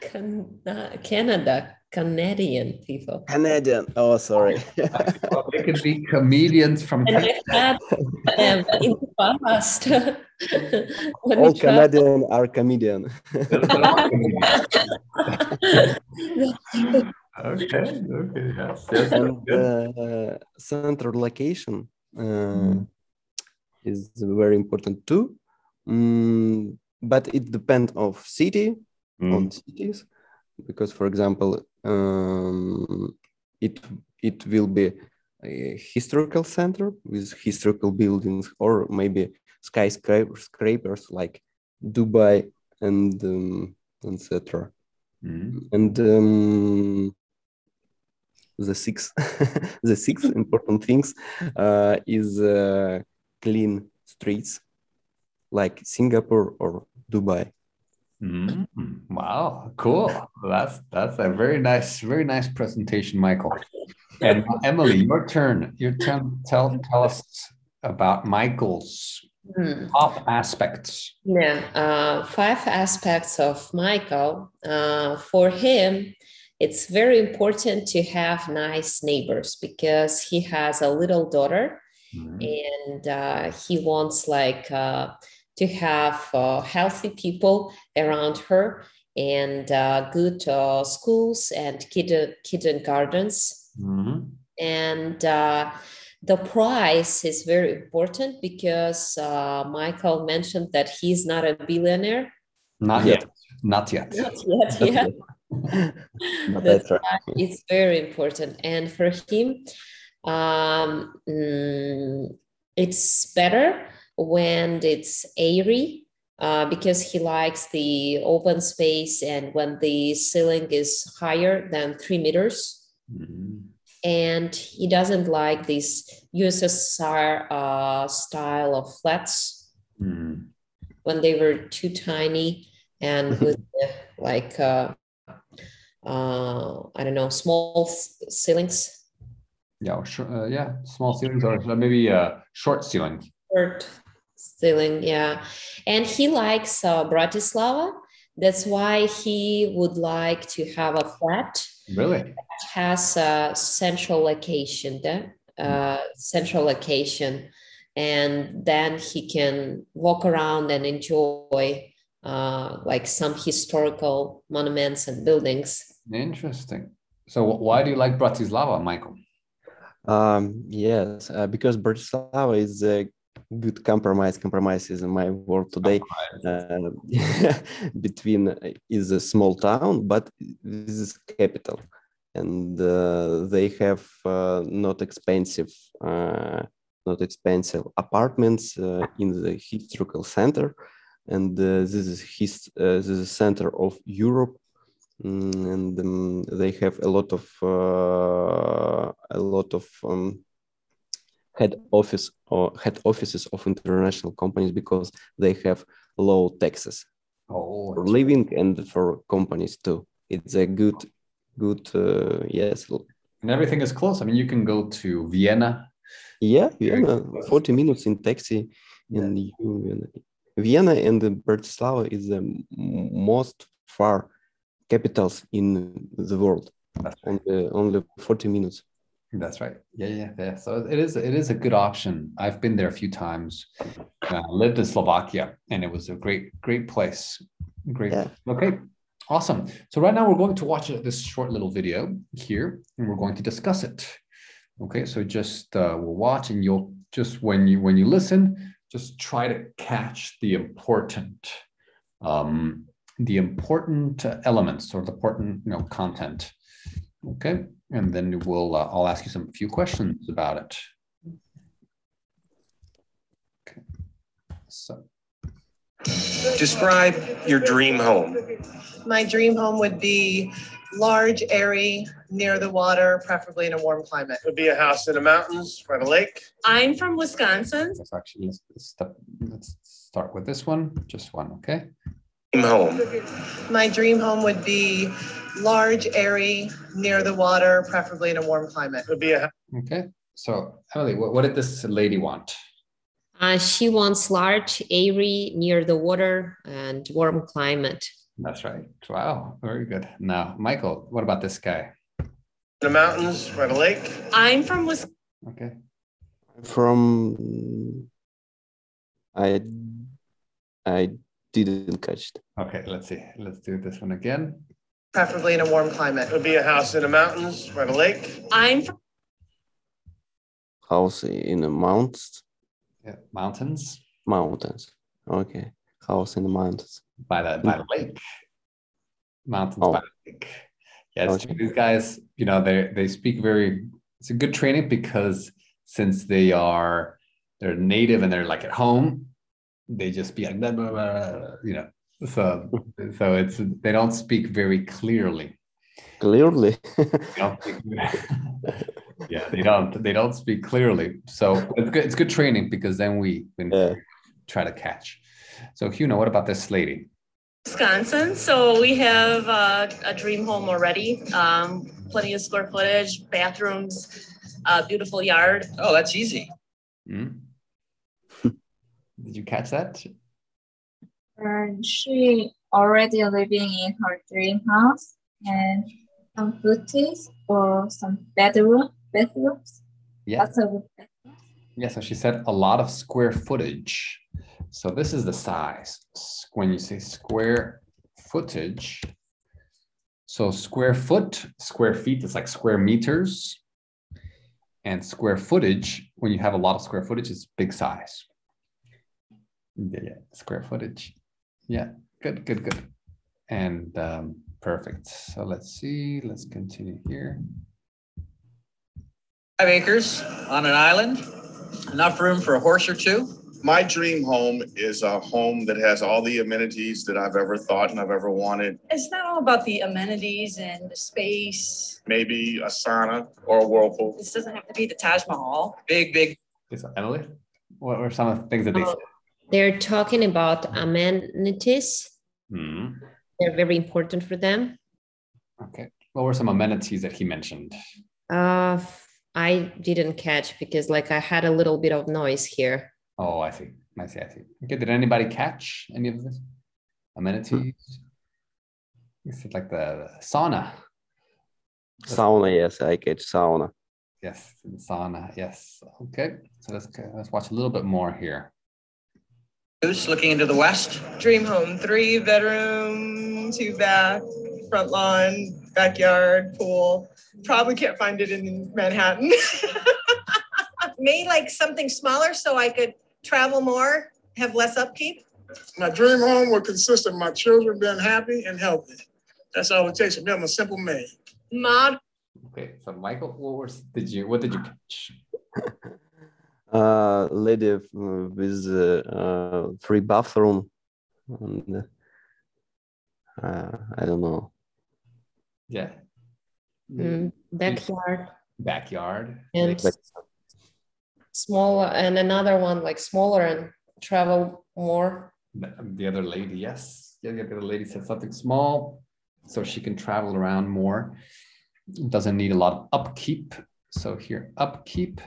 Can- Canada, Canadian people. Canadian. Oh, sorry. well, they could be comedians from and Canada. Had, um, in the past. All Canadian are comedian. okay, okay, yes, yes. And uh, central location uh, mm. is very important too. Mm, but it depends of city mm. on cities because for example um, it it will be a historical center with historical buildings or maybe skyscrapers like dubai and um, etc mm. and um, the six the six important things uh, is uh, clean streets like singapore or dubai Mm, wow, cool. That's that's a very nice, very nice presentation, Michael. And Emily, your turn. Your turn. Tell tell us about Michael's mm. top aspects. Yeah, uh, five aspects of Michael. Uh, for him, it's very important to have nice neighbors because he has a little daughter, mm. and uh, he wants like uh, to have uh, healthy people around her and uh, good uh, schools and kid, kindergartens. Mm-hmm. And uh, the price is very important because uh, Michael mentioned that he's not a billionaire. Not yet. Not yet. Not yet. Yeah. that's right. It's very important. And for him, um, mm, it's better when it's airy uh, because he likes the open space and when the ceiling is higher than three meters. Mm-hmm. And he doesn't like this USSR uh, style of flats mm-hmm. when they were too tiny and with like, uh, uh, I don't know, small ceilings. Yeah, uh, yeah, small ceilings or maybe a short ceiling. Short ceiling, yeah. And he likes uh, Bratislava. That's why he would like to have a flat. Really? That has a central location, uh, central location. And then he can walk around and enjoy uh, like some historical monuments and buildings. Interesting. So, why do you like Bratislava, Michael? Um, yes, uh, because Bratislava is a good compromise compromise is my world today. Uh, between uh, is a small town but this is capital. And uh, they have uh, not expensive uh, not expensive apartments uh, in the historical center, and uh, this is his uh, this is center of Europe, mm, and um, they have a lot of uh, a lot of um, head office or head offices of international companies because they have low taxes Oh, for living and for companies too. It's a good, good, uh, yes, and everything is close. I mean, you can go to Vienna. yeah, Vienna, 40 minutes in taxi. And you, Vienna and Bratislava is the most far capitals in the world. Only, only 40 minutes. That's right. Yeah, yeah, yeah. So it is it is a good option. I've been there a few times. Uh, lived in Slovakia, and it was a great great place. Great. Yeah. Okay. Awesome. So right now we're going to watch this short little video here, and we're going to discuss it. Okay. So just uh, we'll watch, and you'll just when you when you listen, just try to catch the important um, the important elements or the important you know content. Okay, and then we'll uh, I'll ask you some few questions about it. Okay. So Describe your dream home. My dream home would be large, airy, near the water, preferably in a warm climate. It would be a house in the mountains, by the lake. I'm from Wisconsin. let's actually let's, let's let's start with this one, just one. Okay. Dream home. My dream home would be large, airy, near the water, preferably in a warm climate. Would be a Okay. So Emily, what, what did this lady want? Uh, she wants large, airy, near the water, and warm climate. That's right. Wow, very good. Now, Michael, what about this guy? the mountains, by the lake. I'm from Wisconsin. Okay. From, I, I didn't catch it. Okay, let's see. Let's do this one again. Preferably in a warm climate. It would be a house in the mountains, by the lake. I'm from House in the mountains, Yeah, mountains mountains. Okay, house in the mountains. by the by the lake. Mountains Oh. by the lake. Yeah, it's true. Okay. these guys, you know, they they speak very. It's a good training because since they are they're native and they're like at home, they just be like blah, blah, blah, you know. So so it's they don't speak very clearly. Clearly, They don't speak- yeah, they don't they don't speak clearly. So it's good. It's good training because then we can Yeah. try to catch. So Huna, what about this lady? Wisconsin. So we have uh, a dream home already. Um, plenty of square footage, bathrooms, uh, beautiful yard. Oh, that's easy. Hmm? Did you catch that? And she already living in her dream house and some footage or some bedroom bedrooms. Yeah. Lots of Yeah. So she said a lot of square footage. So this is the size. When you say square footage, so square foot, square feet is like square meters. And square footage, when you have a lot of square footage, is big size. Yeah, yeah, square footage. Yeah, good, good, good. And um, perfect. So let's see. Let's continue here. Five acres on an island, enough room for a horse or two. My dream home is a home that has all the amenities that I've ever thought and I've ever wanted. It's not all about the amenities and the space. Maybe a sauna or a whirlpool. This doesn't have to be the Taj Mahal. Big, big. Is Emily? What were some of the things that they Oh. said? They're talking about amenities. Hmm. They're very important for them. Okay. What were some amenities that he mentioned? Uh, I didn't catch because like I had a little bit of noise here. Oh, I see. I see. I see. Okay. Did anybody catch any of this? Amenities? Is it like the sauna? sauna. Yes, I catch sauna. Yes, the sauna. Yes. Okay. So let's let's watch a little bit more here. Goose looking into the west. Dream home, three bedroom, two bath, front lawn, backyard, pool. Probably can't find it in Manhattan. Made like something smaller so I could travel more, have less upkeep. My dream home would consist of my children being happy and healthy. That's all it takes to be I'm a simple man. Mod Okay. So Michael, what was did you what did you catch? Uh, lady uh, with uh, uh, free bathroom. And, uh, I don't know. Yeah. Mm, backyard Backyard. and s- smaller, and another one like smaller and travel more. The the other lady, yes. Yeah, the other lady said something small so she can travel around more. Doesn't need a lot of upkeep. So here, upkeep.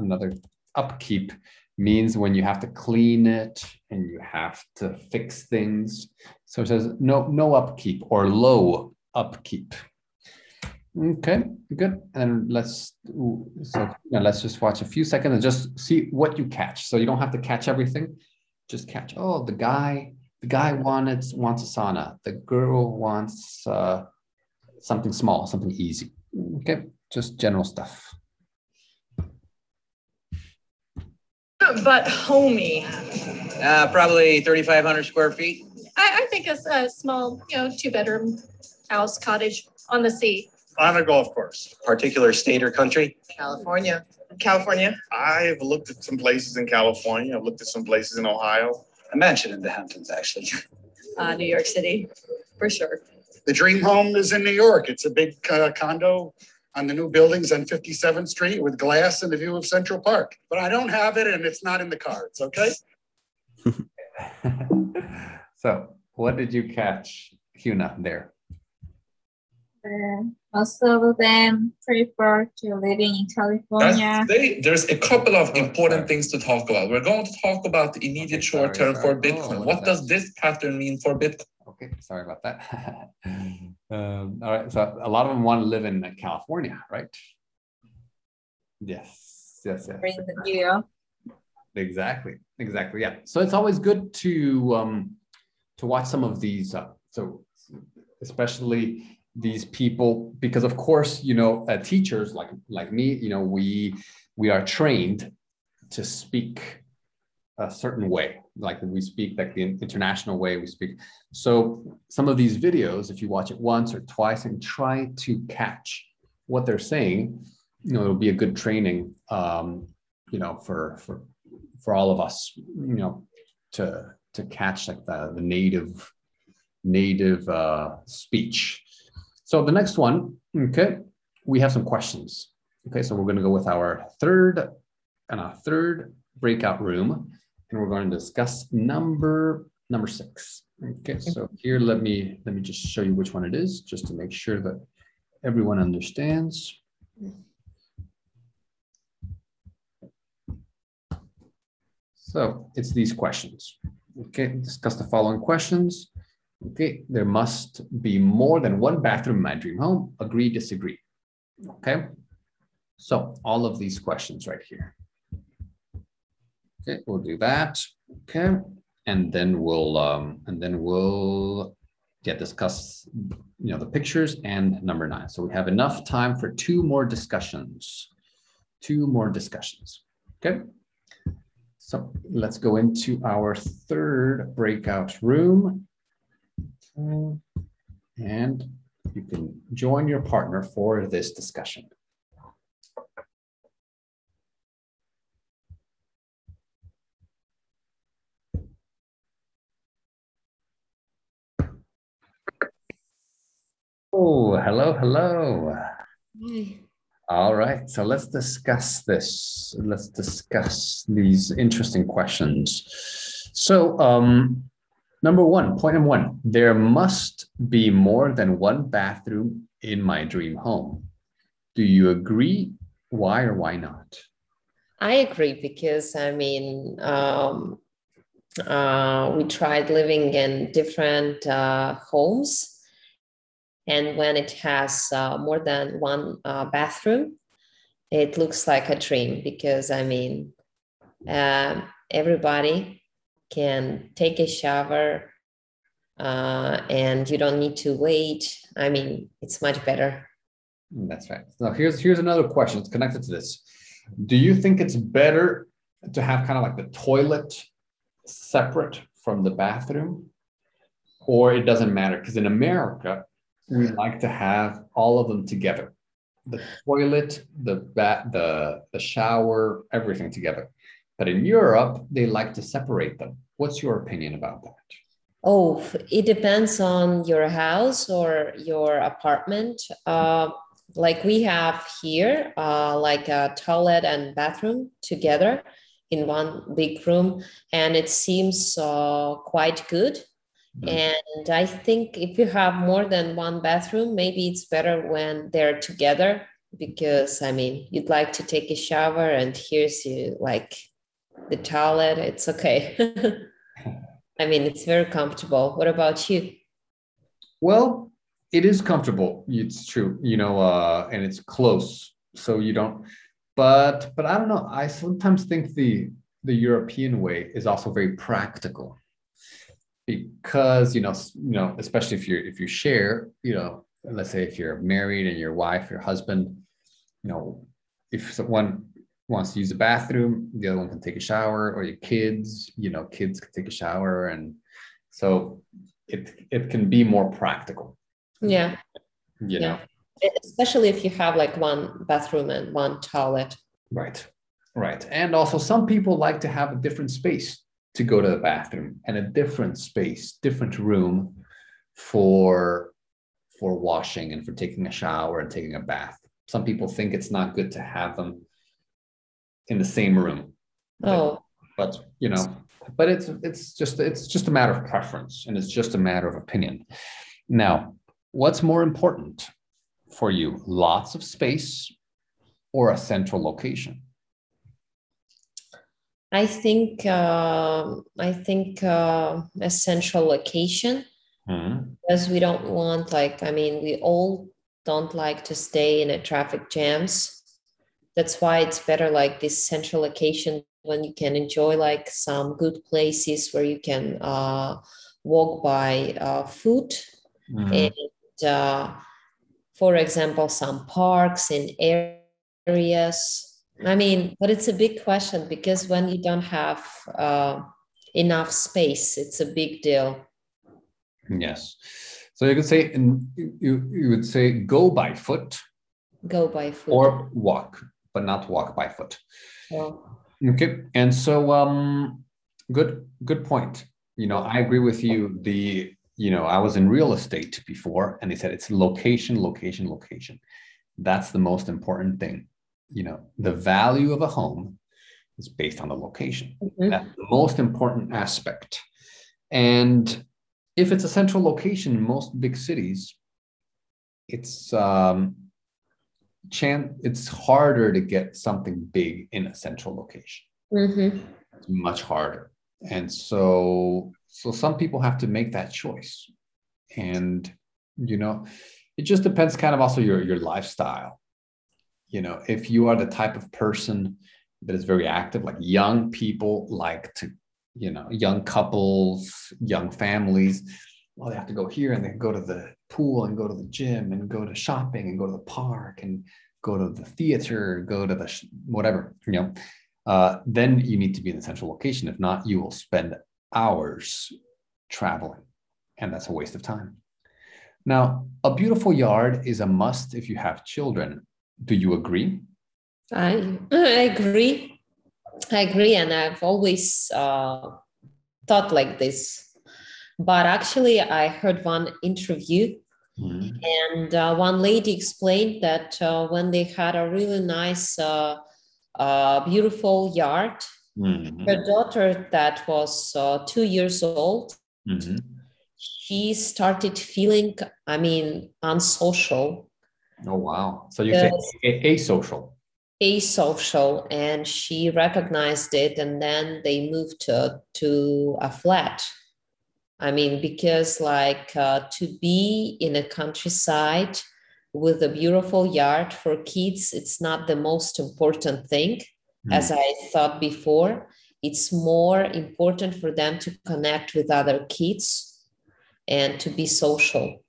Another upkeep means when you have to clean it and you have to fix things. So it says no, no upkeep or low upkeep. Okay, good. And let's so let's just watch a few seconds and just see what you catch. So you don't have to catch everything. Just catch. Oh, the guy, the guy wanted wants a sauna. The girl wants uh, something small, something easy. Okay, just general stuff. But homey. Uh, probably 3,500 square feet. I, I think a small, you know, two bedroom house cottage on the sea. On a golf course. Particular state or country? California. California. I've looked at some places in California. I've looked at some places in Ohio. A mansion in the Hamptons, actually. Uh, New York City, for sure. The dream home is in New York. It's a big uh, condo on the new buildings on 57th Street with glass and the view of Central Park. But I don't have it and it's not in the cards, okay? so what did you catch, Huna, there? Uh, most of them prefer to living in California. That's, they, there's a couple of Oh, important things to talk about. We're going to talk about the immediate Okay, short term sorry. for Oh, Bitcoin. what what is does this pattern mean for Bitcoin? Okay, sorry about that. um, all right, so a lot of them want to live in California, right? Yes, yes, yes. Bring the view. Exactly, exactly. Yeah. So it's always good to um, to watch some of these. Uh, so especially these people, because of course, you know, uh, teachers like like me, you know, we we are trained to speak a certain way, like we speak like the international way we speak. So some of these videos, if you watch it once or twice and try to catch what they're saying, you know, it'll be a good training. Um, you know, for for for all of us, you know, to to catch like the, the native native uh, speech. So the next one, okay, we have some questions. Okay, so we're going to go with our third and our third breakout room, and we're going to discuss number number six. Okay, so here let me let me just show you which one it is, just to make sure that everyone understands. So it's these questions. Okay, discuss the following questions. Okay, there must be more than one bathroom in my dream home. Agree, disagree. Okay, so all of these questions right here. Okay, we'll do that. Okay, and then we'll um, and then we'll yeah discuss you know the pictures and number nine. So we have enough time for two more discussions. Two more discussions. Okay. So let's go into our third breakout room. And you can join your partner for this discussion. Oh, hello, hello. Hi. All right, so let's discuss this. Let's discuss these interesting questions. So, um, number one, point number one, there must be more than one bathroom in my dream home. Do you agree? Why or why not? I agree because I mean, um, uh, we tried living in different uh, homes, and when it has uh, more than one uh, bathroom, it looks like a dream because I mean, uh, everybody can take a shower uh, and you don't need to wait. I mean, it's much better. That's right. Now, here's here's another question. It's connected to this. Do you think it's better to have kind of like the toilet separate from the bathroom, or it doesn't matter? Because in America, we like to have all of them together. the toilet, the bat, the the shower, everything together. But in Europe, they like to separate them. What's your opinion about that? Oh, it depends on your house or your apartment. Uh, like we have here, uh, like a toilet and bathroom together in one big room, and it seems uh, quite good. Mm-hmm. And I think if you have more than one bathroom, maybe it's better when they're together because I mean, you'd like to take a shower and here's you like the toilet. It's okay. I mean, it's very comfortable. What about you? Well, it is comfortable. It's true, you know, uh, and it's close, so you don't. But but I don't know. I sometimes think the the European way is also very practical because you know you know especially if you if you share you know let's say if you're married and your wife your husband you know if someone wants to use the bathroom the other one can take a shower or your kids you know kids can take a shower and so it it can be more practical. Yeah. You yeah. know. Especially if you have like one bathroom and one toilet. Right. Right. And also some people like to have a different space to go to the bathroom and a different space, different room for for washing and for taking a shower and taking a bath. Some people think it's not good to have them in the same room. Oh. But, you know, but it's it's just it's just a matter of preference and it's just a matter of opinion. Now, what's more important for you? Lots of space or a central location? I think uh, I think uh, a central location mm-hmm. because we don't want like I mean we all don't like to stay in a traffic jams. That's why it's better like this central location when you can enjoy like some good places where you can uh, walk by uh, food mm-hmm. and uh, for example some parks and areas I mean, but it's a big question because when you don't have uh, enough space, it's a big deal. Yes. So you could say, you, you would say, go by foot. Go by foot. Or walk, but not walk by foot. Yeah. Okay. And so, um, good, good point. You know, I agree with you. The, you know, I was in real estate before, and they said it's location, location, location. That's the most important thing you know the value of a home is based on the location mm-hmm. that's the most important aspect and if it's a central location in most big cities it's um chan- it's harder to get something big in a central location. Mm-hmm. it's much harder. And so so some people have to make that choice. And you know it just depends kind of also your your lifestyle. You know if you are the type of person that is very active like young people like to you know young couples young families well they have to go here and they go to the pool and go to the gym and go to shopping and go to the park and go to the theater go to the sh- whatever you know uh, then you need to be in the central location if not you will spend hours traveling and that's a waste of time now a beautiful yard is a must if you have children do you agree? I, I agree. I agree. And I've always uh, thought like this. But actually, I heard one interview, mm-hmm. and uh, one lady explained that uh, when they had a really nice, uh, uh, beautiful yard, mm-hmm. her daughter, that was uh, two years old, mm-hmm. she started feeling, I mean, unsocial Oh wow! So you say asocial. Asocial, and she recognized it, and then they moved to to a flat. I mean, because like uh, to be in a countryside with a beautiful yard for kids, it's not the most important thing, mm. as I thought before. It's more important for them to connect with other kids and to be social.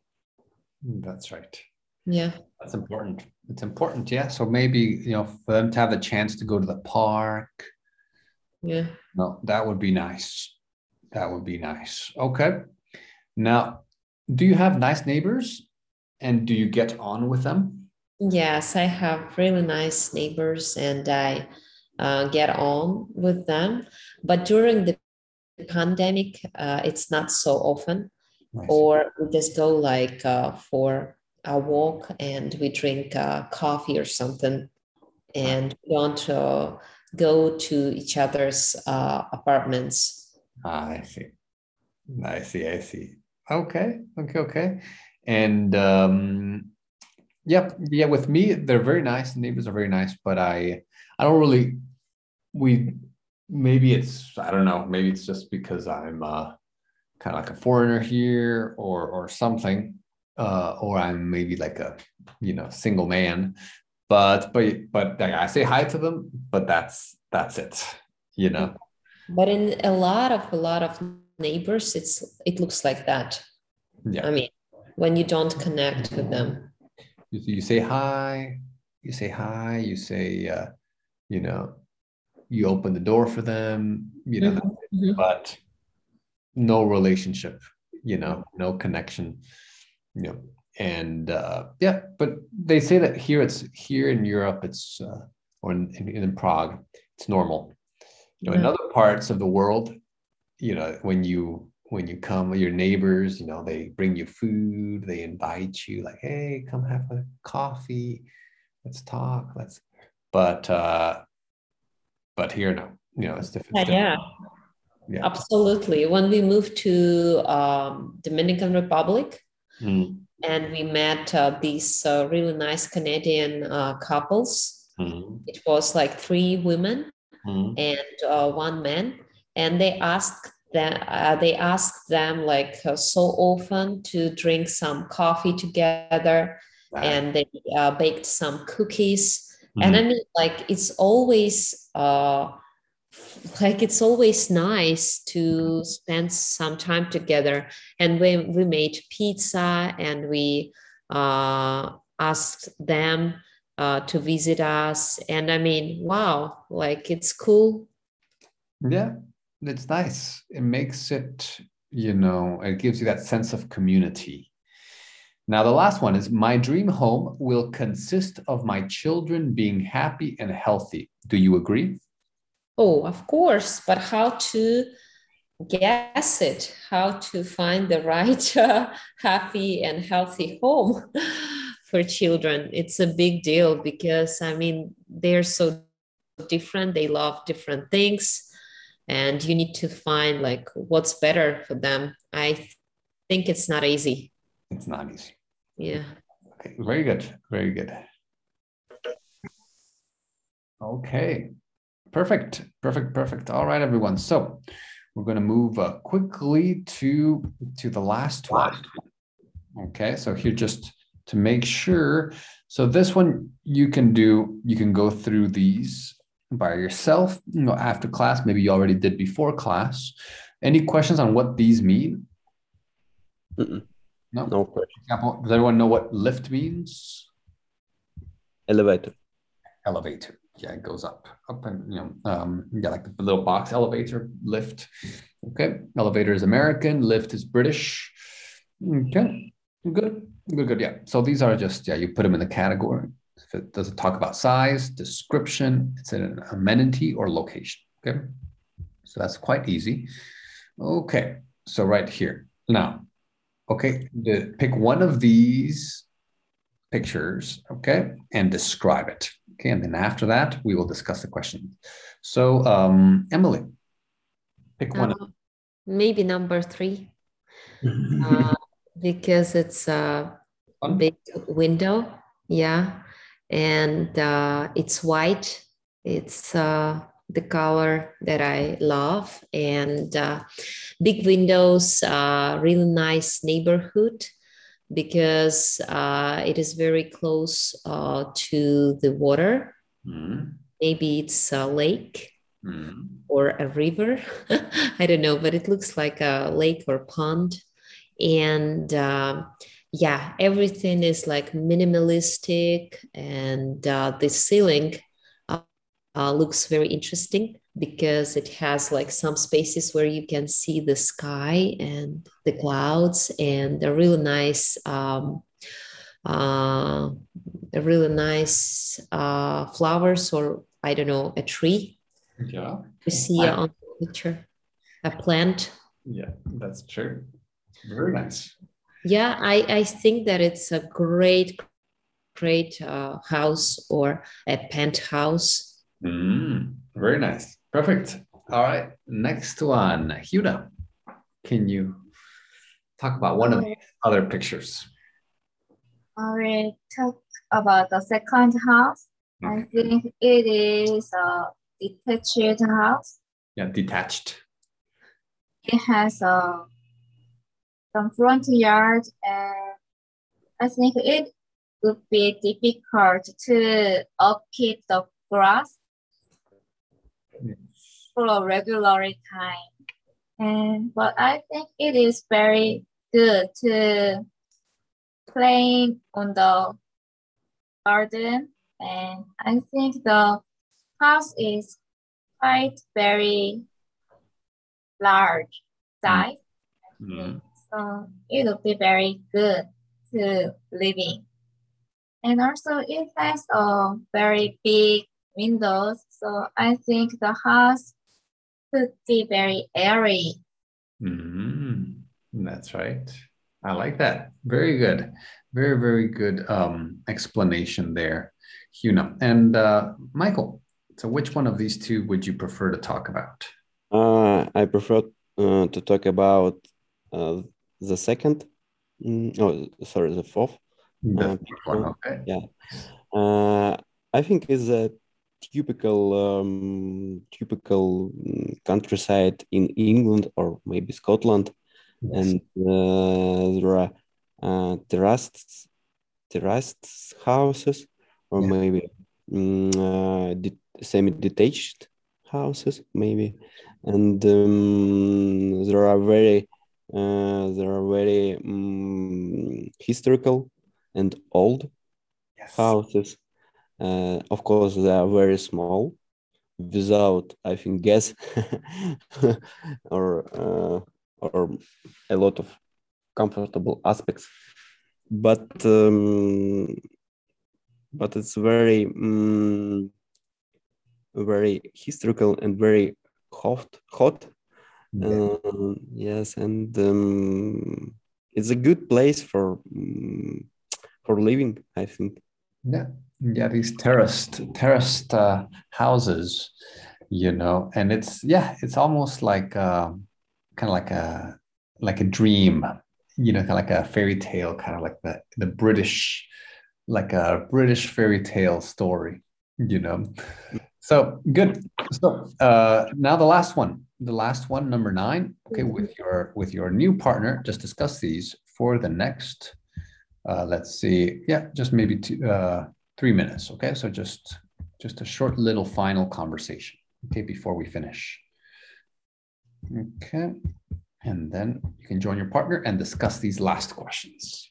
That's right. Yeah. That's important. It's important, yeah. So maybe you know for them to have a chance to go to the park. Yeah. No, that would be nice. That would be nice. Okay. Now, do you have nice neighbors, and do you get on with them? Yes, I have really nice neighbors and I uh, get on with them. But during the pandemic, uh, it's not so often. Or we just go like uh, for a walk and we drink uh, coffee or something and we don't uh, go to each other's uh, apartments. Ah, I see. I see. I see. Okay. Okay. Okay. And um, yeah, yeah. With me, they're very nice. The neighbors are very nice, but I, I don't really. We maybe it's I don't know. Maybe it's just because I'm uh, kind of like a foreigner here, or or something, uh, or I'm maybe like a you know single man. But but but like, I say hi to them, but that's that's it. You know. But in a lot of a lot of neighbors, it's it looks like that. Yeah. I mean, when you don't connect with them. You, you say hi. You say hi. You say, uh, you know, you open the door for them. You know, Mhm, mhm. but no relationship. You know, no connection. You know, and uh, yeah, but they say that here it's here in Europe, it's uh, or in, in, in Prague, it's normal. You know, in other parts of the world, you know, when you when you come, your neighbors, you know, they bring you food, they invite you, like, hey, come have a coffee, let's talk, let's. But uh, but here, no, you know, it's different. Yeah, yeah, yeah. absolutely. When we moved to um, Dominican Republic, Mm, and we met uh, these uh, really nice Canadian uh, couples. mm, It was like three women mm. and uh, one man, and they asked that uh, they asked them like uh, so often to drink some coffee together, and they uh, baked some cookies. And I mean, like it's always uh, like it's always nice to spend some time together. And we we made pizza and we uh, asked them uh, to visit us. And I mean, wow, like it's cool. Yeah, it's nice. It makes it, you know, it gives you that sense of community. Now, the last one is my dream home will consist of my children being happy and healthy. Do you agree? Oh, of course, but how to guess it? How to find the right uh, happy and healthy home for children? It's a big deal because I mean, they're so different, they love different things, and you need to find like what's better for them. I th- think it's not easy. It's not easy. Yeah. Okay, very good. Very good. Okay, perfect, perfect, perfect. All right, everyone. So we're going to move uh, quickly to to the last one. Okay, so here just to make sure. So this one you can do. You can go through these by yourself. You know, after class. Maybe you already did before class. Any questions on what these mean? Mm-mm. No. No For question. example, does anyone know what lift means? Elevator. elevator. Yeah, it goes up, up, and you know, um, yeah, like the little box elevator, lift. Okay, elevator is American, lift is British. Okay, good, good, good. Yeah. So these are just yeah, you put them in the category. If it doesn't talk about size, description, it's an amenity or location. Okay, so that's quite easy. Okay, so right here now. Okay, the, pick one of these pictures, okay, and describe it. Okay, and then after that, we will discuss the question. So, um, Emily, pick one. Maybe number three. uh, because it's a big window yeah. And uh, it's white. It's uh, the color that i love. And uh, big windows uh, really nice neighborhood because uh, it is very close uh, to the water. Mm, maybe it's a lake mm, or a river. I don't know, but it looks like a lake or pond. And um, yeah, everything is like minimalistic, and uh, the ceiling uh, uh, looks very interesting because it has like some spaces where you can see the sky and the clouds and a really nice um, uh, a really nice uh, flowers or I don't know a tree. Yeah. You see on the picture a plant. Yeah, that's true. Very nice. Yeah, I, I think that it's a great, great uh, house or a penthouse. Mm, very nice. Perfect. All right. Next one, Huda. Can you talk about one of the other pictures? I will talk about the second house. I think it is a detached house. Yeah, detached. It has a some front yard and I think it would be difficult to upkeep the grass for a regular time. And but I think it is very good to playing on the garden and I think the house is quite very large size. Mm. So it will be very good to live in. And also it has a very big windows. So I think the house could be very airy. Mm, that's right. I like that. Very good. Very, very good um, explanation there, Huna. And uh, Michael, so which one of these two would you prefer to talk about? Uh, I prefer uh, to talk about uh, the second. Oh, sorry, the fourth. The uh, fourth one, okay. Yeah. Uh, I think it's a typical um, typical mm, countryside in England or maybe Scotland, and uh, there are uh, terraced terraced houses or maybe mm, uh, de- semi-detached houses maybe, and um, there are very uh, there are very um, historical and old houses. Uh, of course, they are very small, without I think gas or uh, or a lot of comfortable aspects. But um, but it's very um, very historical and very hot hot. Yeah. Uh, yes, and um, it's a good place for um, for living. I think. Yeah, yeah, these terraced terraced uh, houses, you know, and it's yeah, it's almost like uh, kind of like a like a dream, you know, kind of like a fairy tale, kind of like the the British, like a British fairy tale story, you know. So good. So uh, now the last one, the last one, number nine. Okay, with your with your new partner, just discuss these for the next uh, let's see yeah just maybe two, uh, three minutes okay so just just a short little final conversation okay before we finish okay and then you can join your partner and discuss these last questions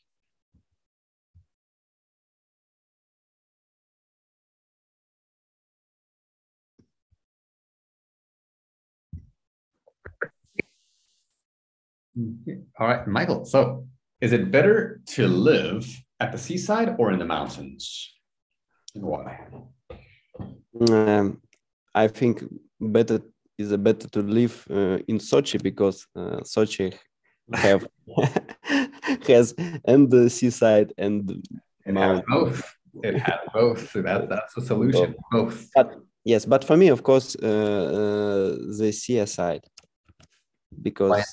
all right michael so is it better to live at the seaside or in the mountains? And why? Um, I think better is a better to live uh, in Sochi because uh, Sochi have has and the seaside and it has both. It has both. So that, that's the solution. Both. But yes, but for me, of course, uh, uh the seaside because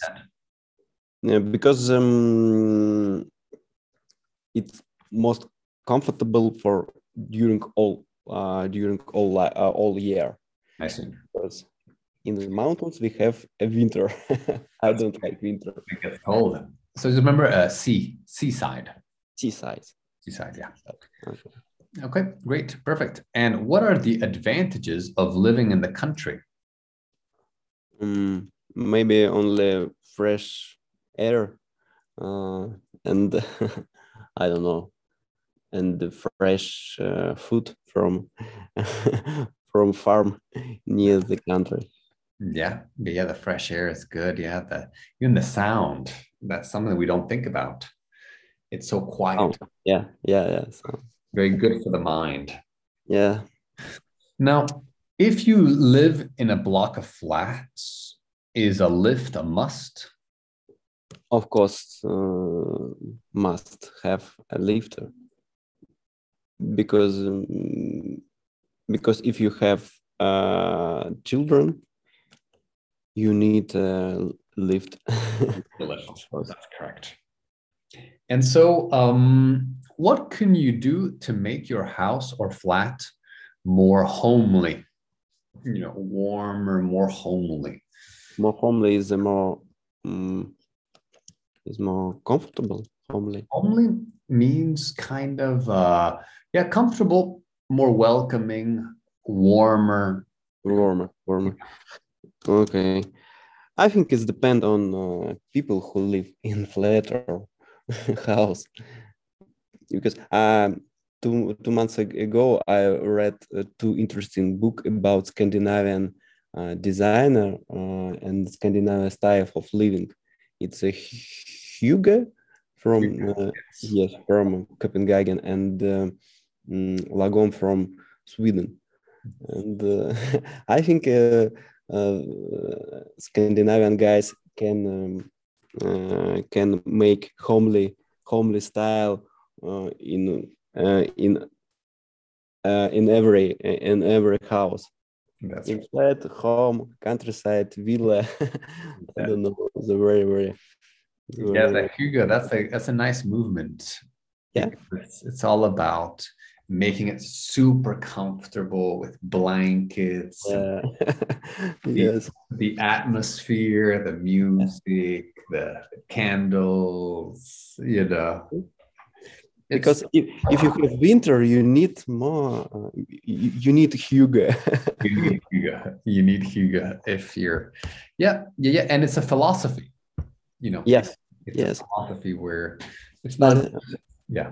yeah, because um, it's most comfortable for during all uh, during all uh, all year. I see. Because in the mountains we have a winter. I don't like winter. It gets cold. So just remember, uh, sea, seaside. Seaside. Seaside, yeah. Okay. Okay, great, perfect. And what are the advantages of living in the country? Um, maybe only fresh air uh, and I don't know, and the fresh uh, food from from farm near the country. Yeah, yeah, the fresh air is good. Yeah, the even the sound that's something we don't think about. It's so quiet. Oh, yeah, yeah, yeah. So, Very good for the mind. yeah. Now, if you live in a block of flats, is a lift a must? Of course, uh, must have a lifter because um, because if you have uh, children, you need a lift. Lift. That's correct. And so, um, what can you do to make your house or flat more homely? You know, warmer, more homely. more homely is a more um, is more comfortable. Homely. Homely means kind of, uh, yeah, comfortable, more welcoming, warmer. warmer warmer okay i think it's depend on uh, people who live in flat or house because um two two months ago i read uh, two interesting book about scandinavian uh, designer uh, and scandinavian style of living it's a hygge from uh, yes from copenhagen and uh, mm, lagom from sweden and uh, I think uh, uh, Scandinavian guys can um, uh, can make homely homely style uh, in uh, in uh, in every in every house. That's in flat, home, countryside, villa. I don't know. It's a very very. Yeah, the Hygge, that's a that's a nice movement. Yeah. It's, it's all about making it super comfortable with blankets, Yeah. yes. the atmosphere, the music, the candles, you know. Mm-hmm. It's- Because if, if you have winter, you need more. Uh, you, you need hygge. you need hygge. You need hygge if you're, yeah, yeah, yeah. And it's a philosophy, you know. Yes, It's yes. a philosophy where it's not, But, yeah.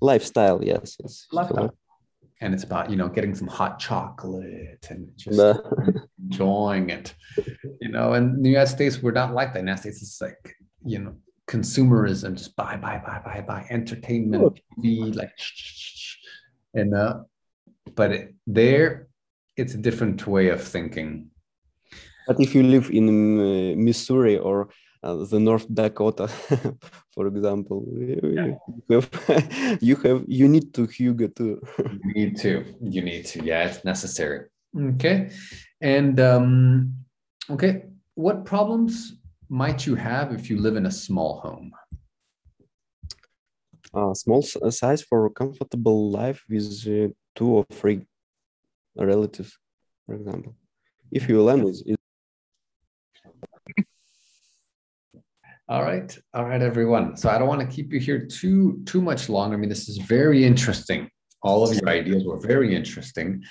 lifestyle, yes, yes. lifestyle. And it's about, you know, getting some hot chocolate and just enjoying it. You know, and the United States, we're not like that. In the United States, it's like, you know, consumerism, just buy, buy, buy, buy, buy, entertainment, TV, like, and uh, but it, there, it's a different way of thinking. But if you live in uh, Missouri or uh, the North Dakota, for example, you have, you have you need to hygge too. You need to, you need to, yeah, it's necessary. Okay, and um, okay, what problems might you have if you live in a small home? uh, small size for a comfortable life with uh, two or three relatives, for example. If your land is, is All right, all right, everyone. So I don't want to keep you here too too much longer. I mean, this is very interesting. All of your ideas were very interesting,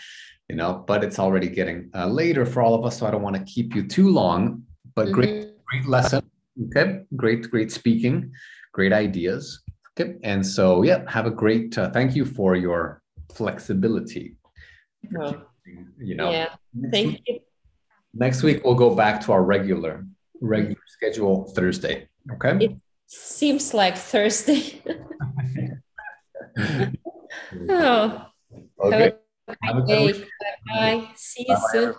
you know, but it's already getting uh, later for all of us, so I don't want to keep you too long. But great, great lesson. Okay, great, great speaking, great ideas. Okay, and so yeah, have a great. Uh, thank you for your flexibility. Well, You know, yeah. Thank week- you. Next week we'll go back to our regular regular schedule Thursday. Okay. It seems like Thursday. oh, Okay. have a good day. Bye. See you Bye-bye, soon.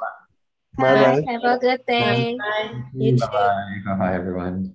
Bye-bye. Have a good day. Bye. You. Bye bye. Bye bye, everyone.